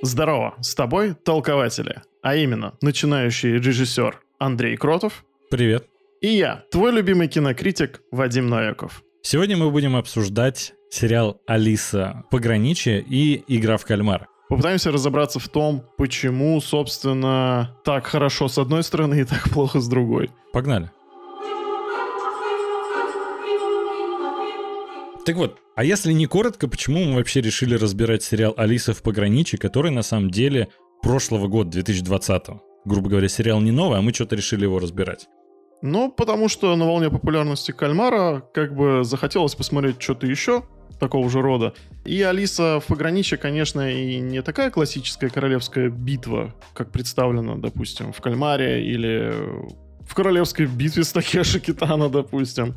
Здорово, с тобой толкователи, а именно начинающий режиссер Андрей Кротов. Привет. И я, твой любимый кинокритик Вадим Новиков. Сегодня мы будем обсуждать сериал «Алиса. Пограничье» и «Игра в кальмар». Попытаемся разобраться в том, почему, собственно, так хорошо с одной стороны и так плохо с другой. Погнали. Так вот, а если не коротко, почему мы вообще решили разбирать сериал «Алиса в пограничье», который на самом деле прошлого года, 2020 -го. Грубо говоря, сериал не новый, а мы что-то решили его разбирать. Ну, потому что на волне популярности Кальмара как бы захотелось посмотреть что-то еще такого же рода. И Алиса в пограничье, конечно, и не такая классическая королевская битва, как представлена, допустим, в Кальмаре или в королевской битве с Такеши Китана, допустим.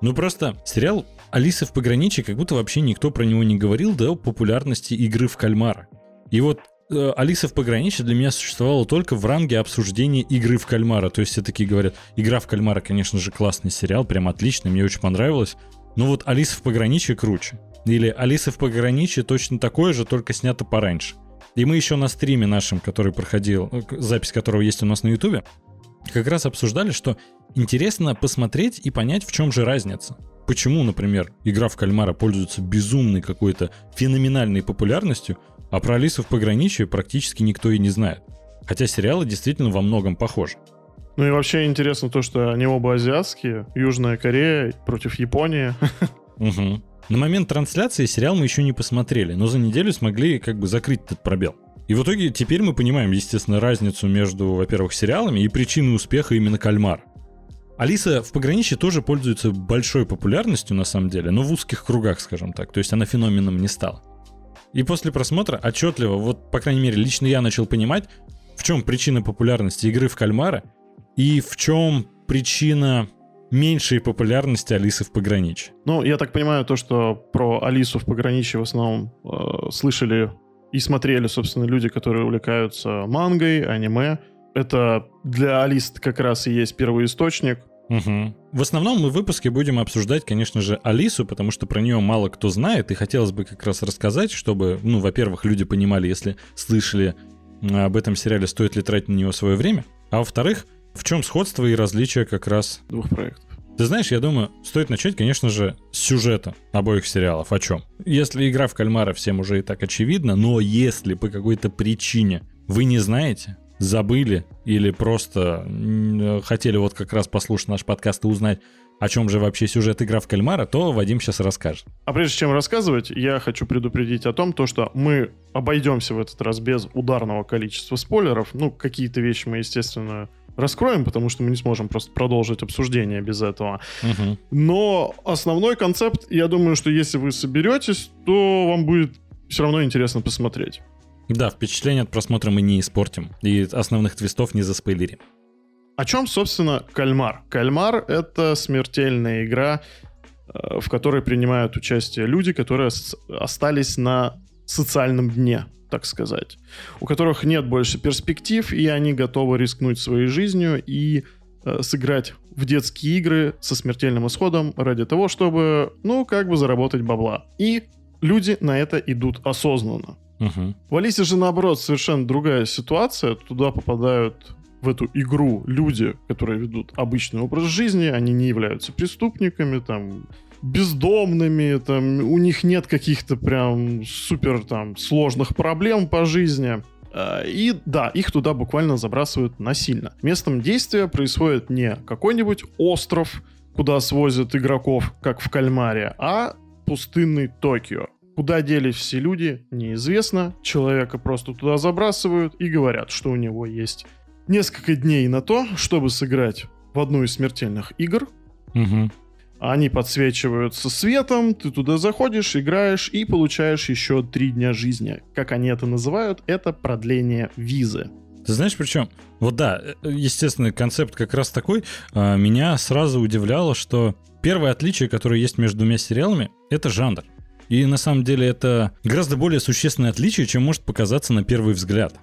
Ну просто сериал Алиса в пограничье, как будто вообще никто про него не говорил до популярности игры в кальмара. И вот э, Алиса в пограничье для меня существовала только в ранге обсуждения игры в кальмара. То есть все такие говорят, игра в кальмара, конечно же, классный сериал, прям отличный, мне очень понравилось. Но вот Алиса в пограничье круче. Или Алиса в пограничье точно такое же, только снято пораньше. И мы еще на стриме нашем, который проходил, э, запись которого есть у нас на Ютубе, как раз обсуждали, что интересно посмотреть и понять, в чем же разница. Почему, например, игра в кальмара пользуется безумной какой-то феноменальной популярностью, а про Алису в пограничье практически никто и не знает. Хотя сериалы действительно во многом похожи. Ну и вообще интересно то, что они оба азиатские. Южная Корея против Японии. Угу. На момент трансляции сериал мы еще не посмотрели, но за неделю смогли как бы закрыть этот пробел. И в итоге теперь мы понимаем, естественно, разницу между, во-первых, сериалами и причиной успеха именно «Кальмар». Алиса в пограничье тоже пользуется большой популярностью, на самом деле, но в узких кругах, скажем так. То есть она феноменом не стала. И после просмотра отчетливо, вот, по крайней мере, лично я начал понимать, в чем причина популярности игры в кальмара и в чем причина меньшей популярности Алисы в пограничье. Ну, я так понимаю, то, что про Алису в пограничье в основном э, слышали и смотрели, собственно, люди, которые увлекаются мангой, аниме. Это для Алис как раз и есть первый источник. Угу. В основном мы в выпуске будем обсуждать, конечно же, Алису, потому что про нее мало кто знает, и хотелось бы как раз рассказать, чтобы, ну, во-первых, люди понимали, если слышали об этом сериале, стоит ли тратить на него свое время, а во-вторых, в чем сходство и различие как раз двух проектов. Ты знаешь, я думаю, стоит начать, конечно же, с сюжета обоих сериалов. О чем? Если игра в кальмара всем уже и так очевидна, но если по какой-то причине вы не знаете, забыли или просто хотели вот как раз послушать наш подкаст и узнать, о чем же вообще сюжет игра в кальмара, то Вадим сейчас расскажет. А прежде чем рассказывать, я хочу предупредить о том, то, что мы обойдемся в этот раз без ударного количества спойлеров. Ну, какие-то вещи мы, естественно, раскроем, потому что мы не сможем просто продолжить обсуждение без этого. Угу. Но основной концепт, я думаю, что если вы соберетесь, то вам будет все равно интересно посмотреть. Да, впечатление от просмотра мы не испортим. И основных твистов не заспойлерим. О чем, собственно, кальмар? Кальмар — это смертельная игра, э, в которой принимают участие люди, которые остались на социальном дне так сказать, у которых нет больше перспектив, и они готовы рискнуть своей жизнью и э, сыграть в детские игры со смертельным исходом ради того, чтобы, ну, как бы заработать бабла. И люди на это идут осознанно. Угу. В Алисе же, наоборот, совершенно другая ситуация. Туда попадают в эту игру люди, которые ведут обычный образ жизни, они не являются преступниками, там, бездомными, там, у них нет каких-то прям супер там сложных проблем по жизни. А, и да, их туда буквально забрасывают насильно. Местом действия происходит не какой-нибудь остров, куда свозят игроков, как в кальмаре, а пустынный Токио. Куда делись все люди, неизвестно. Человека просто туда забрасывают и говорят, что у него есть несколько дней на то, чтобы сыграть в одну из смертельных игр. Угу. Они подсвечиваются светом, ты туда заходишь, играешь и получаешь еще три дня жизни. Как они это называют, это продление визы. Ты знаешь, причем, вот да, естественно, концепт как раз такой. А, меня сразу удивляло, что первое отличие, которое есть между двумя сериалами, это жанр. И на самом деле это гораздо более существенное отличие, чем может показаться на первый взгляд.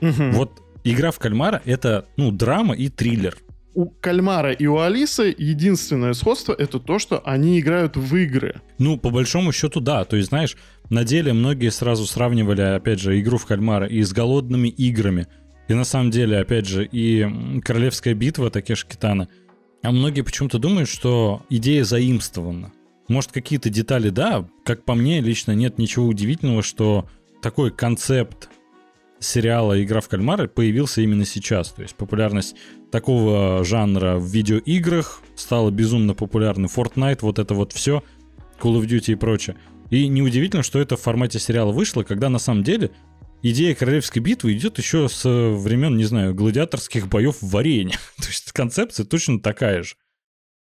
Угу. Вот игра в кальмара это, ну, драма и триллер. у Кальмара и у Алисы единственное сходство это то, что они играют в игры. Ну, по большому счету, да. То есть, знаешь, на деле многие сразу сравнивали, опять же, игру в кальмара и с голодными играми. И на самом деле, опять же, и Королевская битва Такеши Китана. А многие почему-то думают, что идея заимствована. Может, какие-то детали, да, как по мне, лично нет ничего удивительного, что такой концепт сериала «Игра в кальмары» появился именно сейчас. То есть популярность такого жанра в видеоиграх стала безумно популярной. Fortnite, вот это вот все, Call of Duty и прочее. И неудивительно, что это в формате сериала вышло, когда на самом деле идея королевской битвы идет еще с времен, не знаю, гладиаторских боев в арене. То есть концепция точно такая же.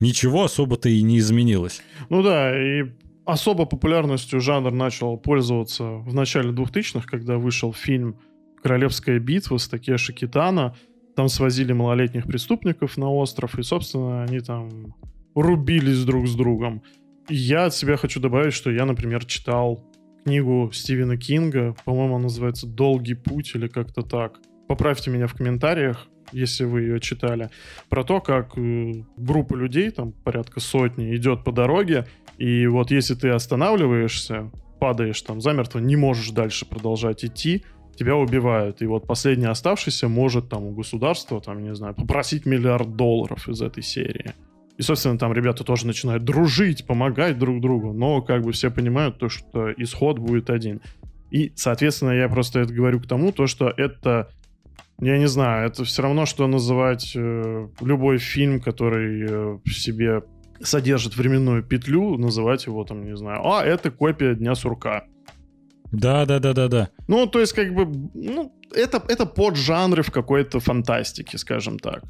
Ничего особо-то и не изменилось. Ну да, и особо популярностью жанр начал пользоваться в начале 2000-х, когда вышел фильм «Королевская битва» с Такеши Китана. Там свозили малолетних преступников на остров, и, собственно, они там рубились друг с другом. Я от себя хочу добавить, что я, например, читал книгу Стивена Кинга, по-моему, она называется «Долгий путь» или как-то так. Поправьте меня в комментариях, если вы ее читали, про то, как э, группа людей, там порядка сотни, идет по дороге, и вот если ты останавливаешься, падаешь там замертво, не можешь дальше продолжать идти, тебя убивают. И вот последний оставшийся может там у государства, там, не знаю, попросить миллиард долларов из этой серии. И, собственно, там ребята тоже начинают дружить, помогать друг другу, но как бы все понимают то, что исход будет один. И, соответственно, я просто это говорю к тому, то, что это, я не знаю, это все равно, что называть э, любой фильм, который э, в себе содержит временную петлю, называть его там, не знаю, а, это копия Дня сурка. Да, да, да, да, да. Ну, то есть, как бы, ну, это, это поджанры в какой-то фантастике, скажем так.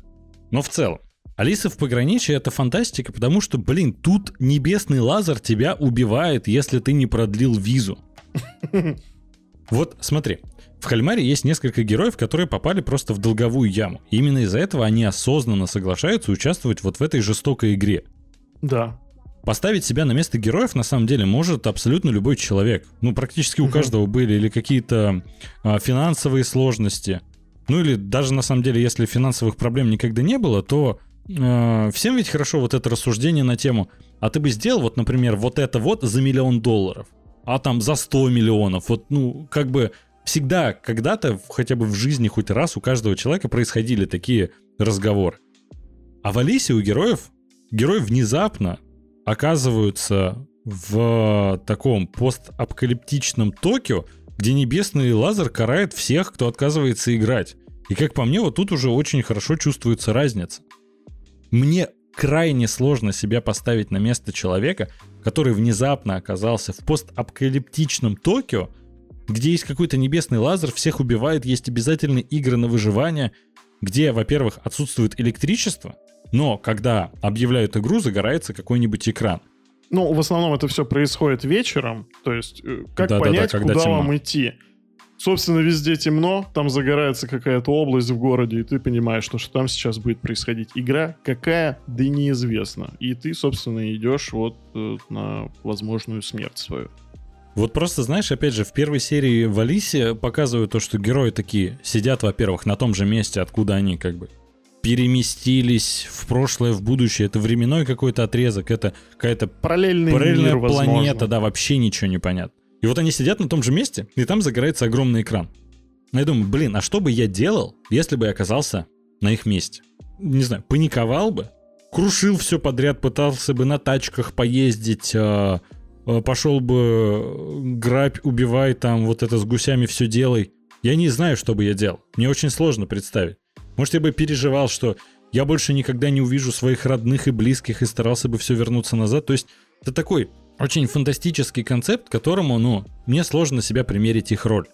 Но в целом, Алиса в пограничье это фантастика, потому что, блин, тут небесный лазер тебя убивает, если ты не продлил визу. Вот смотри, в Кальмаре есть несколько героев, которые попали просто в долговую яму. И именно из-за этого они осознанно соглашаются участвовать вот в этой жестокой игре. Да. Поставить себя на место героев на самом деле может абсолютно любой человек. Ну, практически у каждого были или какие-то а, финансовые сложности. Ну или даже на самом деле, если финансовых проблем никогда не было, то э, всем ведь хорошо вот это рассуждение на тему, а ты бы сделал вот, например, вот это вот за миллион долларов, а там за 100 миллионов. Вот, ну, как бы всегда когда-то, хотя бы в жизни хоть раз у каждого человека происходили такие разговоры. А в Алисе у героев, герои внезапно оказываются в таком постапокалиптичном Токио, где небесный лазер карает всех, кто отказывается играть. И как по мне, вот тут уже очень хорошо чувствуется разница. Мне крайне сложно себя поставить на место человека, который внезапно оказался в постапокалиптичном Токио, где есть какой-то небесный лазер, всех убивает, есть обязательные игры на выживание, где, во-первых, отсутствует электричество, но когда объявляют игру, загорается какой-нибудь экран. Ну, в основном это все происходит вечером, то есть э, как да, понять, да, да, куда темно. вам идти? Собственно, везде темно, там загорается какая-то область в городе, и ты понимаешь, что, что там сейчас будет происходить. Игра какая, да и неизвестно. И ты, собственно, идешь вот э, на возможную смерть свою. Вот просто, знаешь, опять же, в первой серии в Алисе показывают то, что герои такие сидят, во-первых, на том же месте, откуда они как бы переместились в прошлое, в будущее. Это временной какой-то отрезок, это какая-то параллельная мир, планета, возможно. да, вообще ничего не понятно. И вот они сидят на том же месте, и там загорается огромный экран. Я думаю, блин, а что бы я делал, если бы я оказался на их месте? Не знаю, паниковал бы, крушил все подряд, пытался бы на тачках поездить, э, пошел бы грабь, убивай, там вот это с гусями все делай. Я не знаю, что бы я делал. Мне очень сложно представить. Может, я бы переживал, что я больше никогда не увижу своих родных и близких и старался бы все вернуться назад. То есть это такой очень фантастический концепт, которому, ну, мне сложно себя примерить их роль.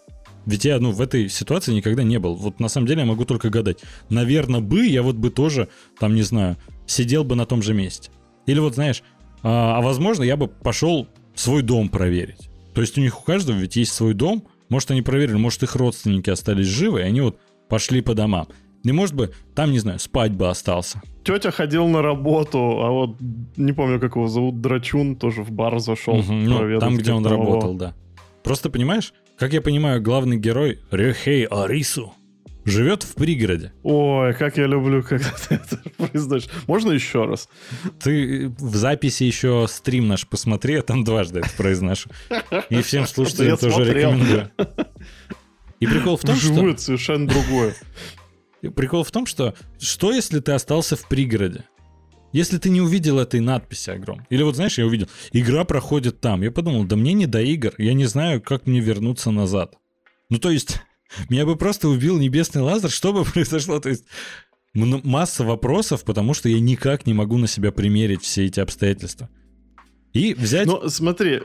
Ведь я, ну, в этой ситуации никогда не был. Вот на самом деле я могу только гадать. Наверное, бы я вот бы тоже, там, не знаю, сидел бы на том же месте. Или вот, знаешь, а, а возможно, я бы пошел свой дом проверить. То есть у них у каждого ведь есть свой дом. Может, они проверили, может, их родственники остались живы, и они вот пошли по домам. И может бы там, не знаю, спать бы остался. Тетя ходил на работу, а вот не помню, как его зовут, Драчун тоже в бар зашел. Угу, ну, там, где он работал, да. Просто понимаешь, как я понимаю, главный герой Рюхей Арису, живет в пригороде. Ой, как я люблю, когда ты это произносишь. Можно еще раз? Ты в записи еще стрим наш посмотри, я там дважды это произношу. И всем слушателям Я тоже смотрел. рекомендую. И прикол в том, что... Вживую это совершенно другое. Прикол в том, что что если ты остался в пригороде? Если ты не увидел этой надписи огромной. Или вот знаешь, я увидел, игра проходит там. Я подумал, да мне не до игр, я не знаю, как мне вернуться назад. Ну то есть, меня бы просто убил небесный лазер, что бы произошло? То есть, масса вопросов, потому что я никак не могу на себя примерить все эти обстоятельства. И взять... Но смотри,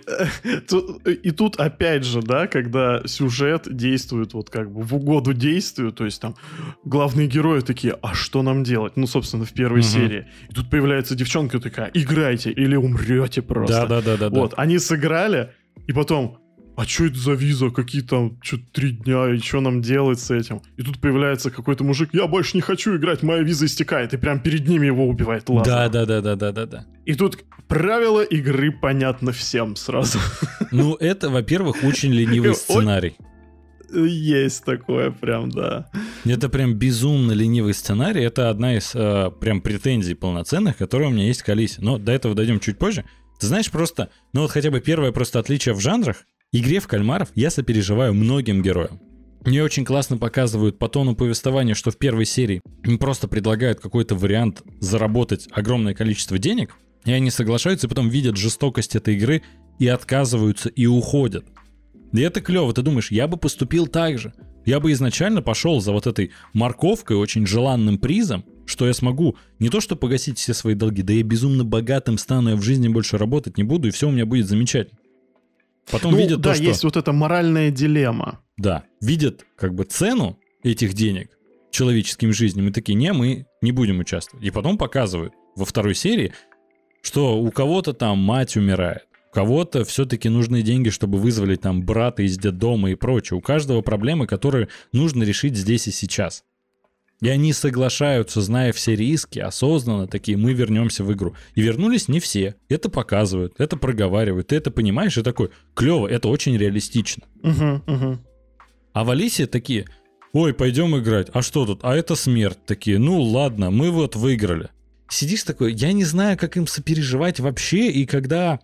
и тут опять же, да, когда сюжет действует вот как бы в угоду действию, то есть там главные герои такие, а что нам делать? Ну, собственно, в первой Мгм. серии. И тут появляется девчонка такая, играйте или умрете просто. Да-да-да-да. Вот, они сыграли, и потом, а что это за виза? Какие там, что три дня, и что нам делать с этим? И тут появляется какой-то мужик, я больше не хочу играть, моя виза истекает, и прям перед ними его убивает лазер. Да-да-да-да-да-да. И тут правила игры понятно всем сразу. Ну, это, во-первых, очень ленивый сценарий. Есть такое прям, да. Это прям безумно ленивый сценарий. Это одна из э, прям претензий полноценных, которые у меня есть к Алисе. Но до этого дойдем чуть позже. Ты знаешь, просто, ну вот хотя бы первое просто отличие в жанрах. Игре в кальмаров я сопереживаю многим героям. Мне очень классно показывают по тону повествования, что в первой серии им просто предлагают какой-то вариант заработать огромное количество денег, и они соглашаются, и потом видят жестокость этой игры и отказываются и уходят. И это клево, ты думаешь, я бы поступил так же. Я бы изначально пошел за вот этой морковкой, очень желанным призом, что я смогу не то что погасить все свои долги, да я безумно богатым стану, я в жизни больше работать не буду, и все у меня будет замечательно. Потом Ну, видят да, то, что... есть вот эта моральная дилемма. Да, видят как бы цену этих денег человеческим жизням и такие, не, мы не будем участвовать. И потом показывают во второй серии, что у кого-то там мать умирает, у кого-то все-таки нужны деньги, чтобы вызволить там брата из детдома и прочее. У каждого проблемы, которые нужно решить здесь и сейчас. И они соглашаются, зная все риски, осознанно такие, мы вернемся в игру. И вернулись не все. Это показывают, это проговаривают. Ты это понимаешь и такой, клево, это очень реалистично. Мгм, мгм. А в Алисе такие, ой, пойдем играть. А что тут? А это смерть. Такие, ну ладно, мы вот выиграли. Сидишь такой, я не знаю, как им сопереживать вообще, и когда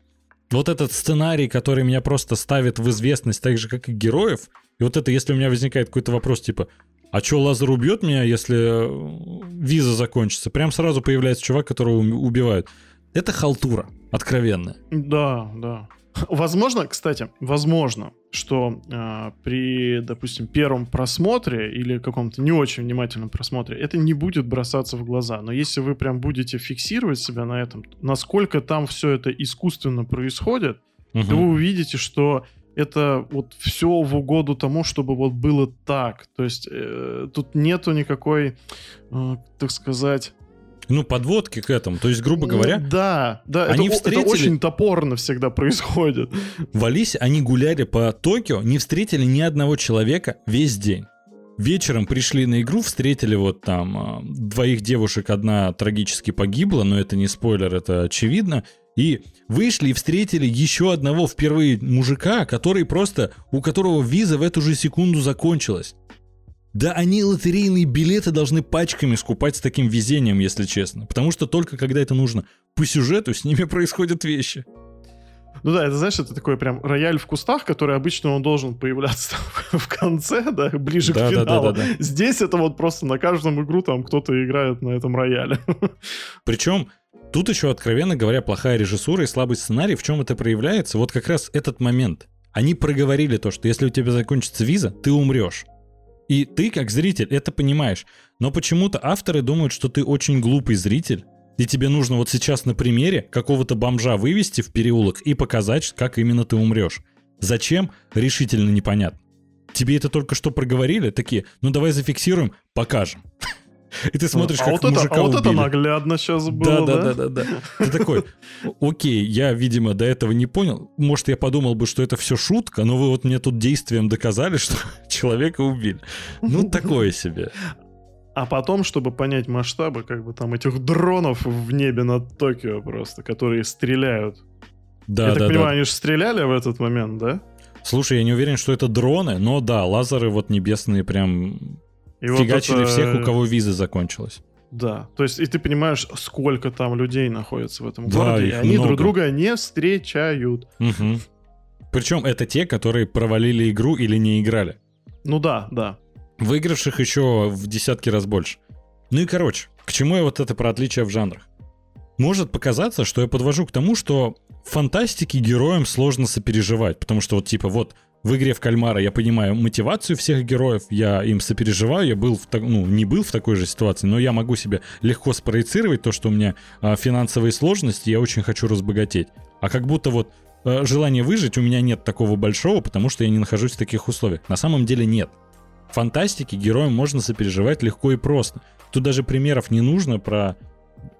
вот этот сценарий, который меня просто ставит в известность, так же, как и героев, и вот это, если у меня возникает какой-то вопрос, типа, а что, Лазар убьет меня, если э, виза закончится? Прям сразу появляется чувак, которого убивают. Это халтура, откровенная. Да, да. Возможно, кстати, возможно, что э, при, допустим, первом просмотре или каком-то не очень внимательном просмотре это не будет бросаться в глаза. Но если вы прям будете фиксировать себя на этом, насколько там все это искусственно происходит, Мгм. то вы увидите, что это вот все в угоду тому, чтобы вот было так. То есть э, тут нету никакой, э, так сказать... Ну, подводки к этому. То есть, грубо ну, говоря, да, да, они это, встретили- это очень топорно всегда происходит. В Алисе они гуляли по Токио, не встретили ни одного человека весь день. Вечером пришли на игру, встретили вот там а, двоих девушек, одна трагически погибла, но это не спойлер, это очевидно. И вышли и встретили еще одного впервые мужика, который просто, у которого виза в эту же секунду закончилась. Да они лотерейные билеты должны пачками скупать с таким везением, если честно. Потому что только когда это нужно по сюжету, с ними происходят вещи. Ну да, это знаешь, это такой прям рояль в кустах, который обычно он должен появляться там в конце, да, ближе Да, к да, финалу. да, да, да. Здесь это вот просто на каждом игру там кто-то играет на этом рояле. Причем тут еще, откровенно говоря, плохая режиссура и слабый сценарий, в чем это проявляется, вот как раз этот момент. Они проговорили то, что если у тебя закончится виза, ты умрешь. И ты, как зритель, это понимаешь. Но почему-то авторы думают, что ты очень глупый зритель, и тебе нужно вот сейчас на примере какого-то бомжа вывести в переулок и показать, как именно ты умрешь. Зачем? Решительно непонятно. Тебе это только что проговорили? Такие, ну давай зафиксируем, покажем. И ты смотришь, а как вот это, мужика а вот это наглядно сейчас было, да, да? да, да, да. Ты такой, окей, я, видимо, до этого не понял. Может, я подумал бы, что это все шутка, но вы вот мне тут действием доказали, что человека убили. Ну, такое себе. А потом, чтобы понять масштабы, как бы там этих дронов в небе над Токио просто, которые стреляют. Да, Я да, так понимаю, да. они же стреляли в этот момент, да? Слушай, я не уверен, что это дроны, но да, лазеры вот небесные прям... И вот Фигачили это- всех, у кого виза закончилась. Да, то есть и ты понимаешь, сколько там людей находится в этом Да, городе, и они много. друг друга не встречают. Мгм. Причем это те, которые провалили игру или не играли. Ну да, да. Выигравших еще в десятки раз больше. Ну и короче, к чему я вот это про отличия в жанрах? Может показаться, что я подвожу к тому, что фантастике героям сложно сопереживать, потому что вот типа вот в игре в кальмара я понимаю мотивацию всех героев, я им сопереживаю, я был в ну, не был в такой же ситуации, но я могу себе легко спроецировать то, что у меня а, финансовые сложности, я очень хочу разбогатеть. А как будто вот э, желание выжить у меня нет такого большого, потому что я не нахожусь в таких условиях. На самом деле нет. В фантастике героям можно сопереживать легко и просто. Тут даже примеров не нужно, про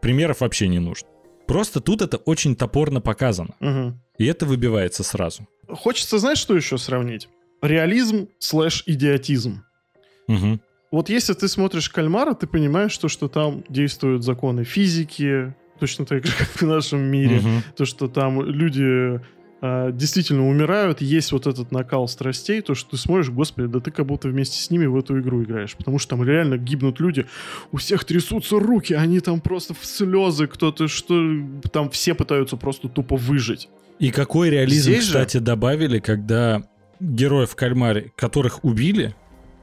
примеров вообще не нужно. Просто тут это очень топорно показано. Мгм. И это выбивается сразу. Хочется, знаешь, что еще сравнить? Реализм слэш идиотизм. Мгм. Вот если ты смотришь «Кальмара», ты понимаешь, что, что там действуют законы физики, точно так же, как в нашем мире. Мгм. То, что там люди а, действительно умирают, есть вот этот накал страстей, то, что ты смотришь, господи, да ты как будто вместе с ними в эту игру играешь. Потому что там реально гибнут люди, у всех трясутся руки, они там просто в слезы, кто-то что... Там все пытаются просто тупо выжить. И какой реализм, Здесь же- кстати, добавили, когда героев в кальмаре, которых убили,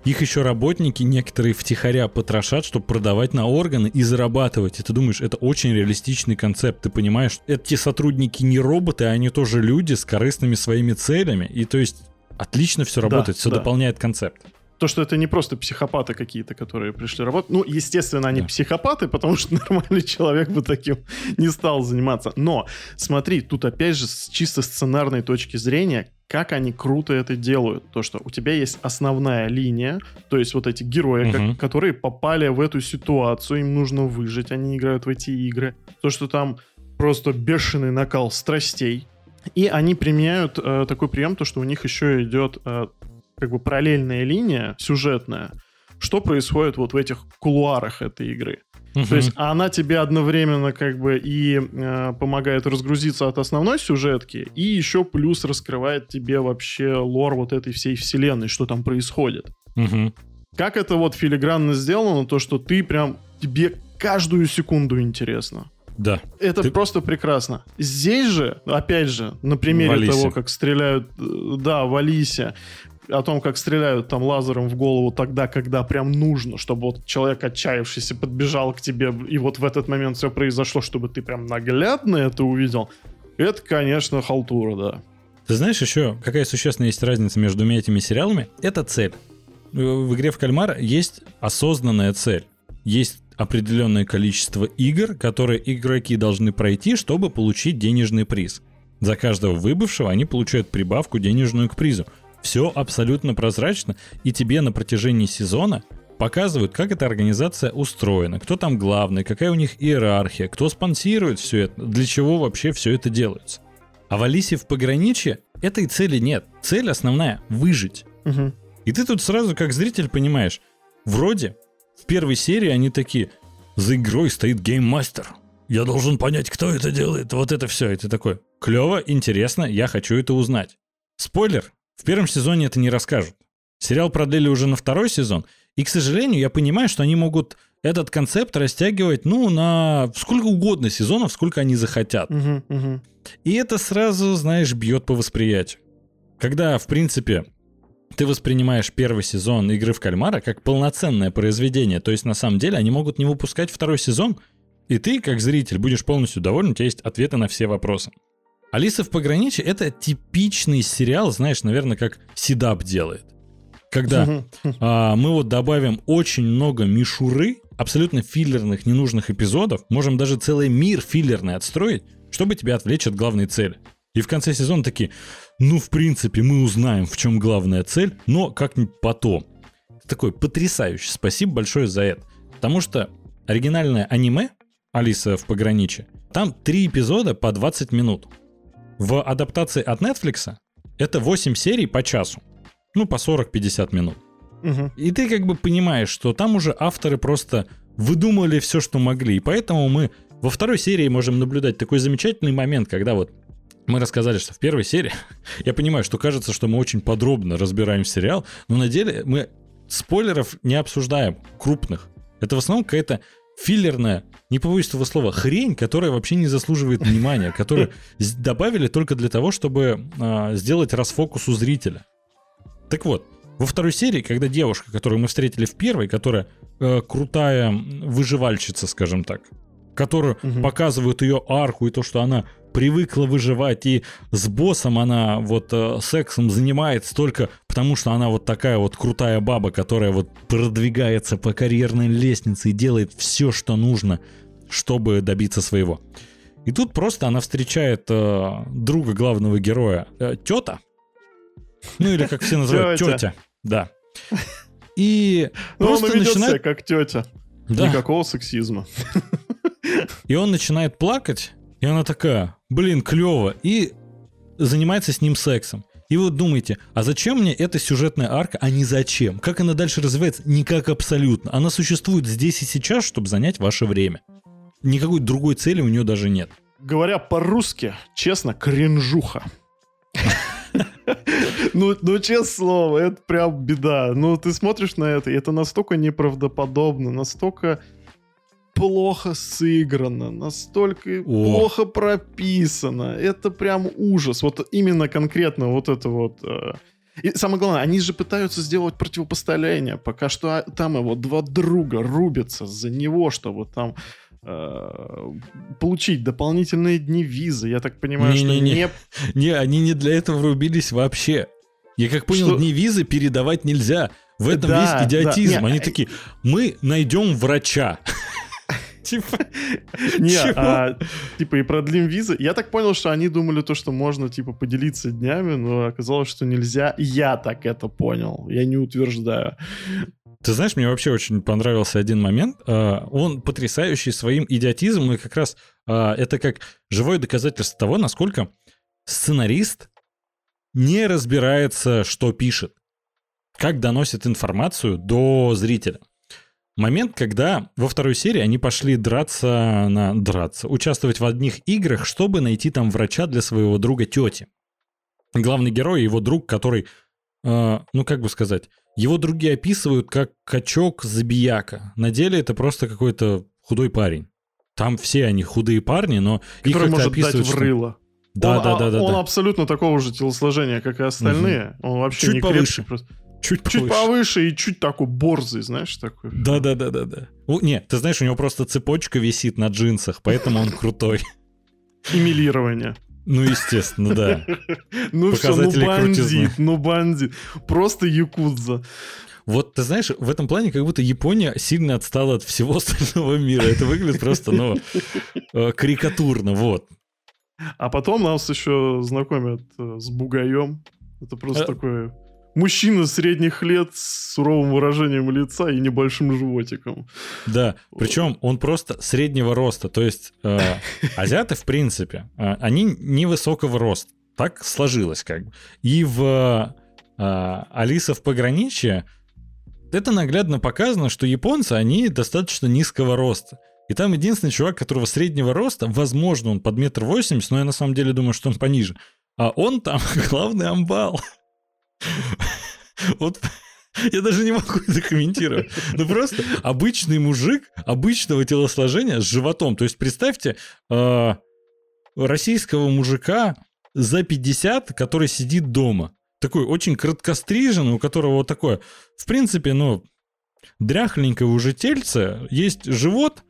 их еще работники некоторые втихаря потрошат, чтобы продавать на органы и зарабатывать. И ты думаешь, это очень реалистичный концепт. Ты понимаешь, эти сотрудники не роботы, а они тоже люди с корыстными своими целями. И то есть отлично все Да, работает, все да. дополняет концепт. То, что это не просто психопаты какие-то, которые пришли работать. Ну, естественно, они Да. психопаты, потому что нормальный человек бы таким не стал заниматься. Но, смотри, тут опять же с чисто сценарной точки зрения, как они круто это делают. То, что у тебя есть основная линия, то есть вот эти герои, как- Мгм. которые попали в эту ситуацию, им нужно выжить, они играют в эти игры. То, что там просто бешеный накал страстей. И они применяют э, такой прием, то, что у них еще идет э, как бы параллельная линия сюжетная, что происходит вот в этих кулуарах этой игры. То есть она тебе одновременно как бы и э, помогает разгрузиться от основной сюжетки, и еще плюс раскрывает тебе вообще лор вот этой всей вселенной, что там происходит. Как это вот филигранно сделано, то что ты прям тебе каждую секунду интересно. Да. Это Ты- просто прекрасно. Здесь же, опять же, на примере того, как стреляют, э, да, в Алисе, о том, как стреляют там лазером в голову тогда, когда прям нужно, чтобы вот человек отчаявшийся подбежал к тебе, и вот в этот момент все произошло, чтобы ты прям наглядно это увидел. Это, конечно, халтура, да. Ты знаешь еще, какая существенная есть разница между этими сериалами? Это цель. Э, В игре в кальмара есть осознанная цель. Есть определенное количество игр, которые игроки должны пройти, чтобы получить денежный приз. За каждого выбывшего они получают прибавку денежную к призу. Все абсолютно прозрачно, и тебе на протяжении сезона показывают, как эта организация устроена, кто там главный, какая у них иерархия, кто спонсирует все это, для чего вообще все это делается. А в Алисе в пограничье этой цели нет. Цель основная — выжить. Мгм. И ты тут сразу как зритель понимаешь, вроде в первой серии они такие, за игрой стоит гейммастер. Я должен понять, кто это делает, вот это все. И ты такой, клево, интересно, я хочу это узнать. Спойлер, в первом сезоне это не расскажут. Сериал продлили уже на второй сезон, и, к сожалению, я понимаю, что они могут этот концепт растягивать, ну, на сколько угодно сезонов, сколько они захотят. Мгм, мгм. И это сразу, знаешь, бьет по восприятию. Когда, в принципе, ты воспринимаешь первый сезон игры в кальмара как полноценное произведение, то есть на самом деле они могут не выпускать второй сезон, и ты, как зритель, будешь полностью доволен, у тебя есть ответы на все вопросы. Алиса в пограничье это типичный сериал, знаешь, наверное, как Сидап делает. Когда а, мы вот добавим очень много мишуры, абсолютно филлерных, ненужных эпизодов, можем даже целый мир филлерный отстроить, чтобы тебя отвлечь от главной цели. И в конце сезона такие, ну, в принципе, мы узнаем, в чем главная цель, но как-нибудь потом. Такой потрясающе. Спасибо большое за это. Потому что оригинальное аниме «Алиса в пограничье», там три эпизода по 20 минут. В адаптации от Netflix это 8 серий по часу. Ну, по 40-50 минут. Мгм. И ты как бы понимаешь, что там уже авторы просто выдумали все, что могли. И поэтому мы во второй серии можем наблюдать такой замечательный момент, когда вот мы рассказали, что в первой серии, я понимаю, что кажется, что мы очень подробно разбираем сериал, но на деле мы спойлеров не обсуждаем, крупных. Это в основном какая-то филлерная, не побоюсь этого слова, хрень, которая вообще не заслуживает внимания, которую добавили только для того, чтобы э, сделать расфокус у зрителя. Так вот, во второй серии, когда девушка, которую мы встретили в первой, которая э, крутая выживальщица, скажем так, которую угу. показывают ее арку и то, что она привыкла выживать, и с боссом она вот э, сексом занимается только потому, что она вот такая вот крутая баба, которая вот продвигается по карьерной лестнице и делает все, что нужно, чтобы добиться своего. И тут просто она встречает э, друга главного героя, э, тета, ну или как все называют, тетя, да. И ну, просто он начинает... себя как тетя. Да. Никакого сексизма. И он начинает плакать, и она такая, блин, клево, и занимается с ним сексом. И вот думаете, а зачем мне эта сюжетная арка, а не зачем? Как она дальше развивается? Никак абсолютно. Она существует здесь и сейчас, чтобы занять ваше время. Никакой другой цели у нее даже нет. Говоря по-русски, честно, кринжуха. Ну, ну, честное слово, это прям беда. Ну, ты смотришь на это, и это настолько неправдоподобно, настолько плохо сыграно, настолько О. плохо прописано. Это прям ужас. Вот именно конкретно вот это вот... Э... И самое главное, они же пытаются сделать противопоставление. Пока что а, там его два друга рубятся за него, чтобы там э, получить дополнительные дни визы. Я так понимаю, не, что не, не... не... Не, они не для этого рубились вообще. Я как понял, что... дни визы передавать нельзя. В этом да, весь идиотизм. Да. Они такие, мы найдем врача. Типа, не, а, типа и продлим визы. Я так понял, что они думали то, что можно, типа, поделиться днями, но оказалось, что нельзя. Я так это понял. Я не утверждаю. Ты знаешь, мне вообще очень понравился один момент. А, он потрясающий своим идиотизмом, и как раз а, это как живое доказательство того, насколько сценарист не разбирается, что пишет, как доносит информацию до зрителя. Момент, когда во второй серии они пошли драться на драться, участвовать в одних играх, чтобы найти там врача для своего друга тети. Главный герой, его друг, который, э, ну как бы сказать, его други описывают как качок-забияка. На деле это просто какой-то худой парень. Там все они худые парни, но который их может описывают, дать в рыло. Да, он, да, да, да. Он да. абсолютно такого же телосложения, как и остальные. Угу. Он вообще Чуть не повыше. крепкий, просто. Чуть повыше. Чуть повыше и чуть такой борзый, знаешь, такой. Да-да-да-да-да. Не, ты знаешь, у него просто цепочка висит на джинсах, поэтому он крутой. Эмилирование. Ну, естественно, да. Ну все, ну бандит, ну бандит. Просто якудза. Вот ты знаешь, в этом плане как будто Япония сильно отстала от всего остального мира. Это выглядит просто, ну, э, карикатурно, вот. А потом нас еще знакомят э, с бугаем. Это просто а... такое мужчина средних лет с суровым выражением лица и небольшим животиком. Да, причем он просто среднего роста. То есть э, азиаты, в принципе, э, они невысокого роста. Так сложилось как бы. И в э, Алиса в пограничье это наглядно показано, что японцы, они достаточно низкого роста. И там единственный чувак, которого среднего роста, возможно, он под метр восемьдесят, но я на самом деле думаю, что он пониже. А он там главный амбал. Вот я даже не могу это комментировать. Ну просто обычный мужик обычного телосложения с животом. То есть представьте э, российского мужика за 50, который сидит дома. Такой очень краткостриженный, у которого вот такое, в принципе, ну, дряхленькое уже тельце, есть живот,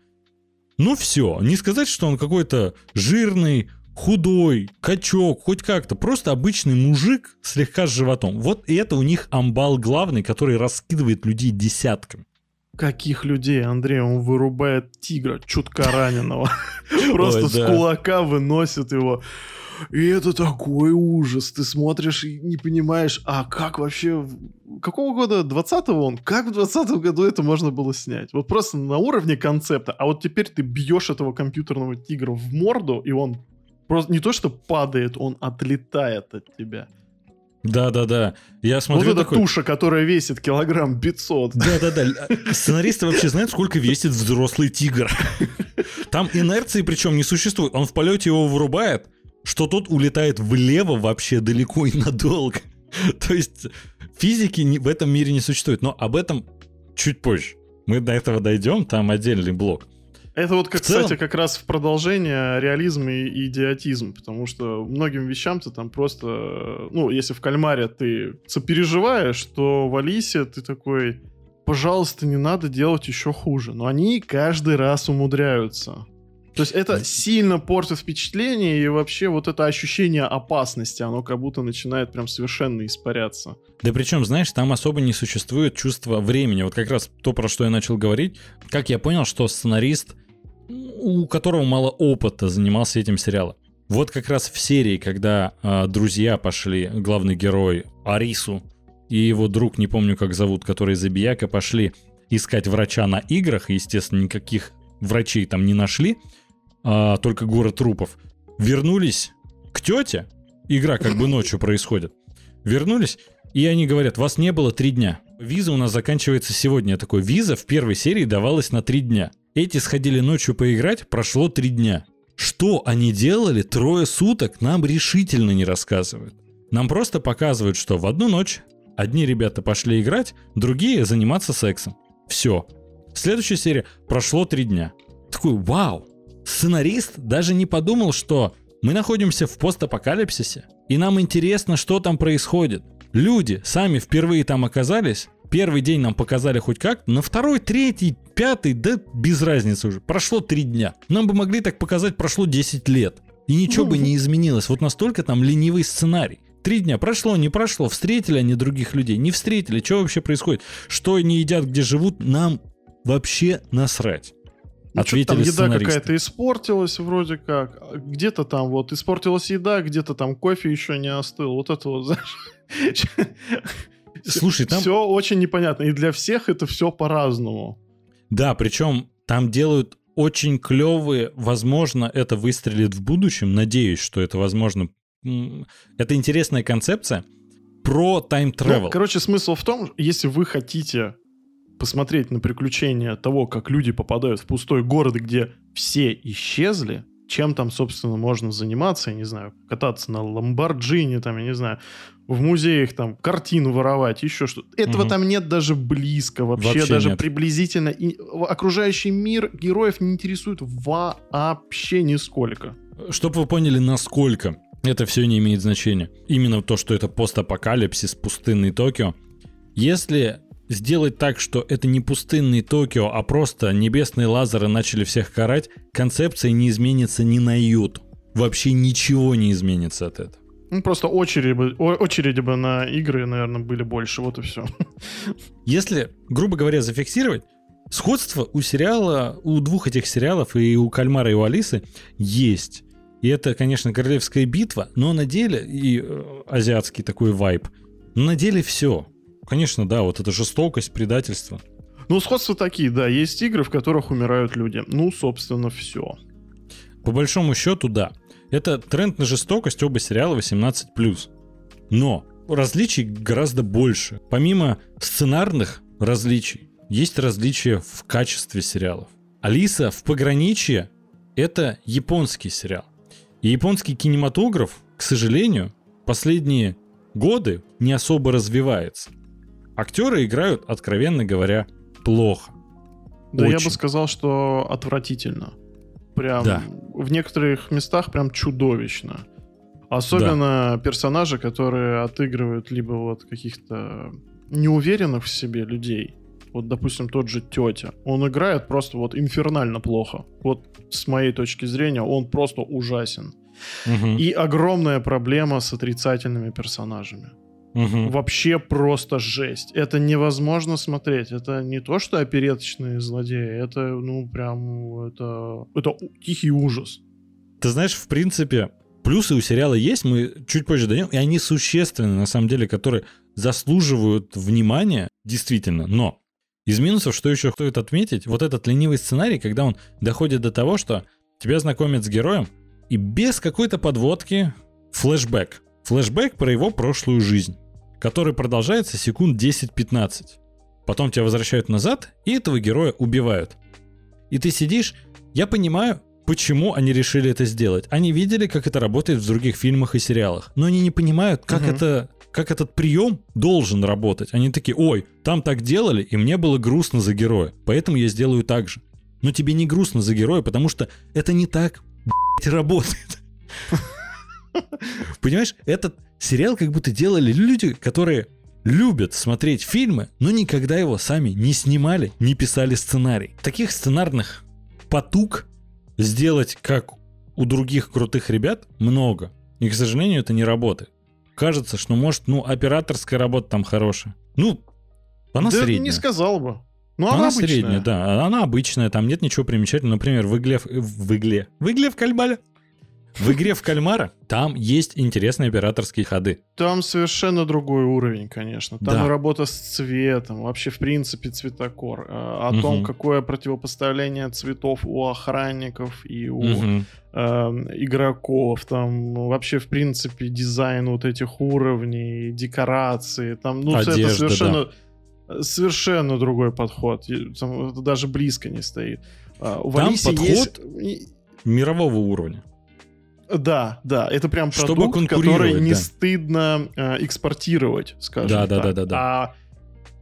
ну все. Не сказать, что он какой-то жирный, худой, качок, хоть как-то. Просто обычный мужик слегка с животом. Вот и это у них амбал главный, который раскидывает людей десятками. Каких людей, Андрей? Он вырубает тигра, чутка раненого. Просто с кулака выносит его. И это такой ужас. Ты смотришь и не понимаешь, а как вообще... Какого года? 20-го он? Как в 20 году это можно было снять? Вот просто на уровне концепта. А вот теперь ты бьешь этого компьютерного тигра в морду, и он Просто не то, что падает, он отлетает от тебя. Да-да-да. Я смотрю вот эта такой... туша, которая весит килограмм 500. Да-да-да. Сценаристы вообще знают, сколько весит взрослый тигр. Там инерции причем не существует. Он в полете его вырубает, что тот улетает влево вообще далеко и надолго. То есть физики в этом мире не существует, но об этом чуть позже. Мы до этого дойдем, там отдельный блок. Это вот, как, целом- кстати, как раз в продолжение реализм и идиотизм, потому что многим вещам ты там просто, ну, если в кальмаре ты сопереживаешь, то в Алисе ты такой, пожалуйста, не надо делать еще хуже. Но они каждый раз умудряются. То есть это сильно портит впечатление, и вообще вот это ощущение опасности, оно как будто начинает прям совершенно испаряться. Да причем, знаешь, там особо не существует чувства времени. Вот как раз то, про что я начал говорить. Как я понял, что сценарист, у которого мало опыта, занимался этим сериалом. Вот как раз в серии, когда а, друзья пошли, главный герой Арису и его друг, не помню как зовут, который Забияка, пошли искать врача на играх, естественно, никаких врачей там не нашли, а, только город трупов. Вернулись к тете, игра как бы ночью происходит, вернулись, и они говорят, вас не было три дня. Виза у нас заканчивается сегодня. Такой, виза в первой серии давалась на три дня. Эти сходили ночью поиграть, прошло три дня. Что они делали трое суток, нам решительно не рассказывают. Нам просто показывают, что в одну ночь одни ребята пошли играть, другие заниматься сексом. Все. Следующая серия прошло три дня. Такой, вау, сценарист даже не подумал, что мы находимся в постапокалипсисе, и нам интересно, что там происходит. Люди сами впервые там оказались, первый день нам показали хоть как, на второй, третий, пятый, да без разницы уже. Прошло три дня. Нам бы могли так показать, прошло 10 лет. И ничего бы не изменилось. Вот настолько там ленивый сценарий. Три дня прошло, не прошло, встретили они других людей, не встретили, что вообще происходит? Что они едят, где живут, нам вообще насрать. Ну, что-то там Ответили еда какая-то испортилась вроде как. Где-то там вот испортилась еда, где-то там кофе еще не остыл. Вот это вот, знаешь... Слушай, там- Все очень непонятно. И для всех это все по-разному. Да, причем там делают очень клевые, возможно, это выстрелит в будущем, надеюсь, что это возможно. Это интересная концепция про travel. Ну, короче, смысл в том, если вы хотите посмотреть на приключения того, как люди попадают в пустой город, где все исчезли, чем там, собственно, можно заниматься, я не знаю, кататься на ламборджини, там, я не знаю, в музеях там картину воровать, еще что-то. Этого Мгм. там нет даже близко, вообще, Вообще даже нет. приблизительно. И окружающий мир героев не интересует вообще нисколько. Чтобы вы поняли, насколько это все не имеет значения. Именно то, что это постапокалипсис, пустынный Токио. Если сделать так, что это не пустынный Токио, а просто небесные лазеры начали всех карать, концепция не изменится ни на йоту. Вообще ничего не изменится от этого. Ну, просто очереди бы, очереди бы на игры, наверное, были больше, вот и все. Если, грубо говоря, зафиксировать, сходство у сериала, у двух этих сериалов, и у Кальмара, и у Алисы, есть. И это, конечно, королевская битва, но на деле, и э, азиатский такой вайб, но на деле все. Конечно, да, вот эта жестокость, предательство. Ну, сходства такие, да. Есть игры, в которых умирают люди. Ну, собственно, все. По большому счету, да. Это тренд на жестокость, оба сериала 18+. Но различий гораздо больше. Помимо сценарных различий, есть различия в качестве сериалов. Алиса в пограничье — это японский сериал. И японский кинематограф, к сожалению, последние годы не особо развивается. Актеры играют, откровенно говоря, плохо. Да, я Очень. бы сказал, что отвратительно. Прям Да. в некоторых местах прям чудовищно. Особенно персонажи, которые отыгрывают либо вот каких-то неуверенных в себе людей. Вот, допустим, тот же тетя. Он играет просто вот инфернально плохо. Вот с моей точки зрения, он просто ужасен. Мгм. И огромная проблема с отрицательными персонажами. Мгм. Вообще просто жесть. Это невозможно смотреть. Это не то, что опереточные злодеи. Это, ну, прям, это, это тихий ужас. Ты знаешь, в принципе, плюсы у сериала есть, мы чуть позже дойдем, и они существенны, на самом деле, которые заслуживают внимания, действительно. Но из минусов, что еще стоит отметить, вот этот ленивый сценарий, когда он доходит до того, что тебя знакомят с героем, и без какой-то подводки флешбэк. Флешбэк про его прошлую жизнь, который продолжается секунд 10-15. Потом тебя возвращают назад, и этого героя убивают. И ты сидишь, я понимаю, почему они решили это сделать. Они видели, как это работает в других фильмах и сериалах, но они не понимают, как Мгм. это как этот прием должен работать. Они такие, ой, там так делали, и мне было грустно за героя, поэтому я сделаю так же. Но тебе не грустно за героя, потому что это не так, блядь, работает. Понимаешь, этот сериал как будто делали люди, которые любят смотреть фильмы, но никогда его сами не снимали, не писали сценарий. Таких сценарных потуг сделать как у других крутых ребят много. И, к сожалению, это не работает. Кажется, что, может, ну, операторская работа там хорошая. Ну, она да средняя. не сказал бы. Ну, она, она, она средняя, обычная. да. Она обычная, там нет ничего примечательного. Например, в игле... в- В игле... В игле в кальмаре. В игре в кальмара там есть интересные операторские ходы. Там совершенно другой уровень, конечно. Там Да. работа с цветом, вообще, в принципе, цветокор. э, О том, Мгм. какое противопоставление цветов у охранников и у Мгм. э, игроков. Там вообще, в принципе, дизайн вот этих уровней, декорации. Там, ну, это Одежда, совершенно, совершенно другой подход. Там это даже близко не стоит. А, У Там Валиси подход есть- Мирового уровня. Да, да, это прям Чтобы продукт, который не да. стыдно э, экспортировать, скажем Да, да, так. да, да, да. А,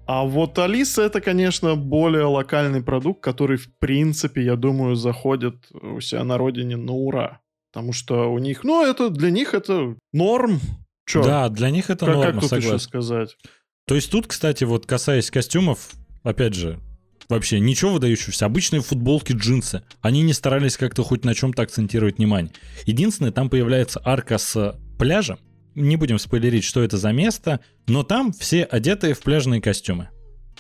а вот Алиса это, конечно, более локальный продукт, который, в принципе, я думаю, заходит у себя на родине на ура. Потому что у них, ну, это для них это норм. Чё? Да, для них это как, норма, как тут еще согласен. сказать? То есть тут, кстати, вот касаясь костюмов, опять же, вообще ничего выдающегося. Обычные футболки, джинсы. Они не старались как-то хоть на чем-то акцентировать внимание. Единственное, там появляется арка с пляжа. Не будем спойлерить, что это за место, но там все одетые в пляжные костюмы.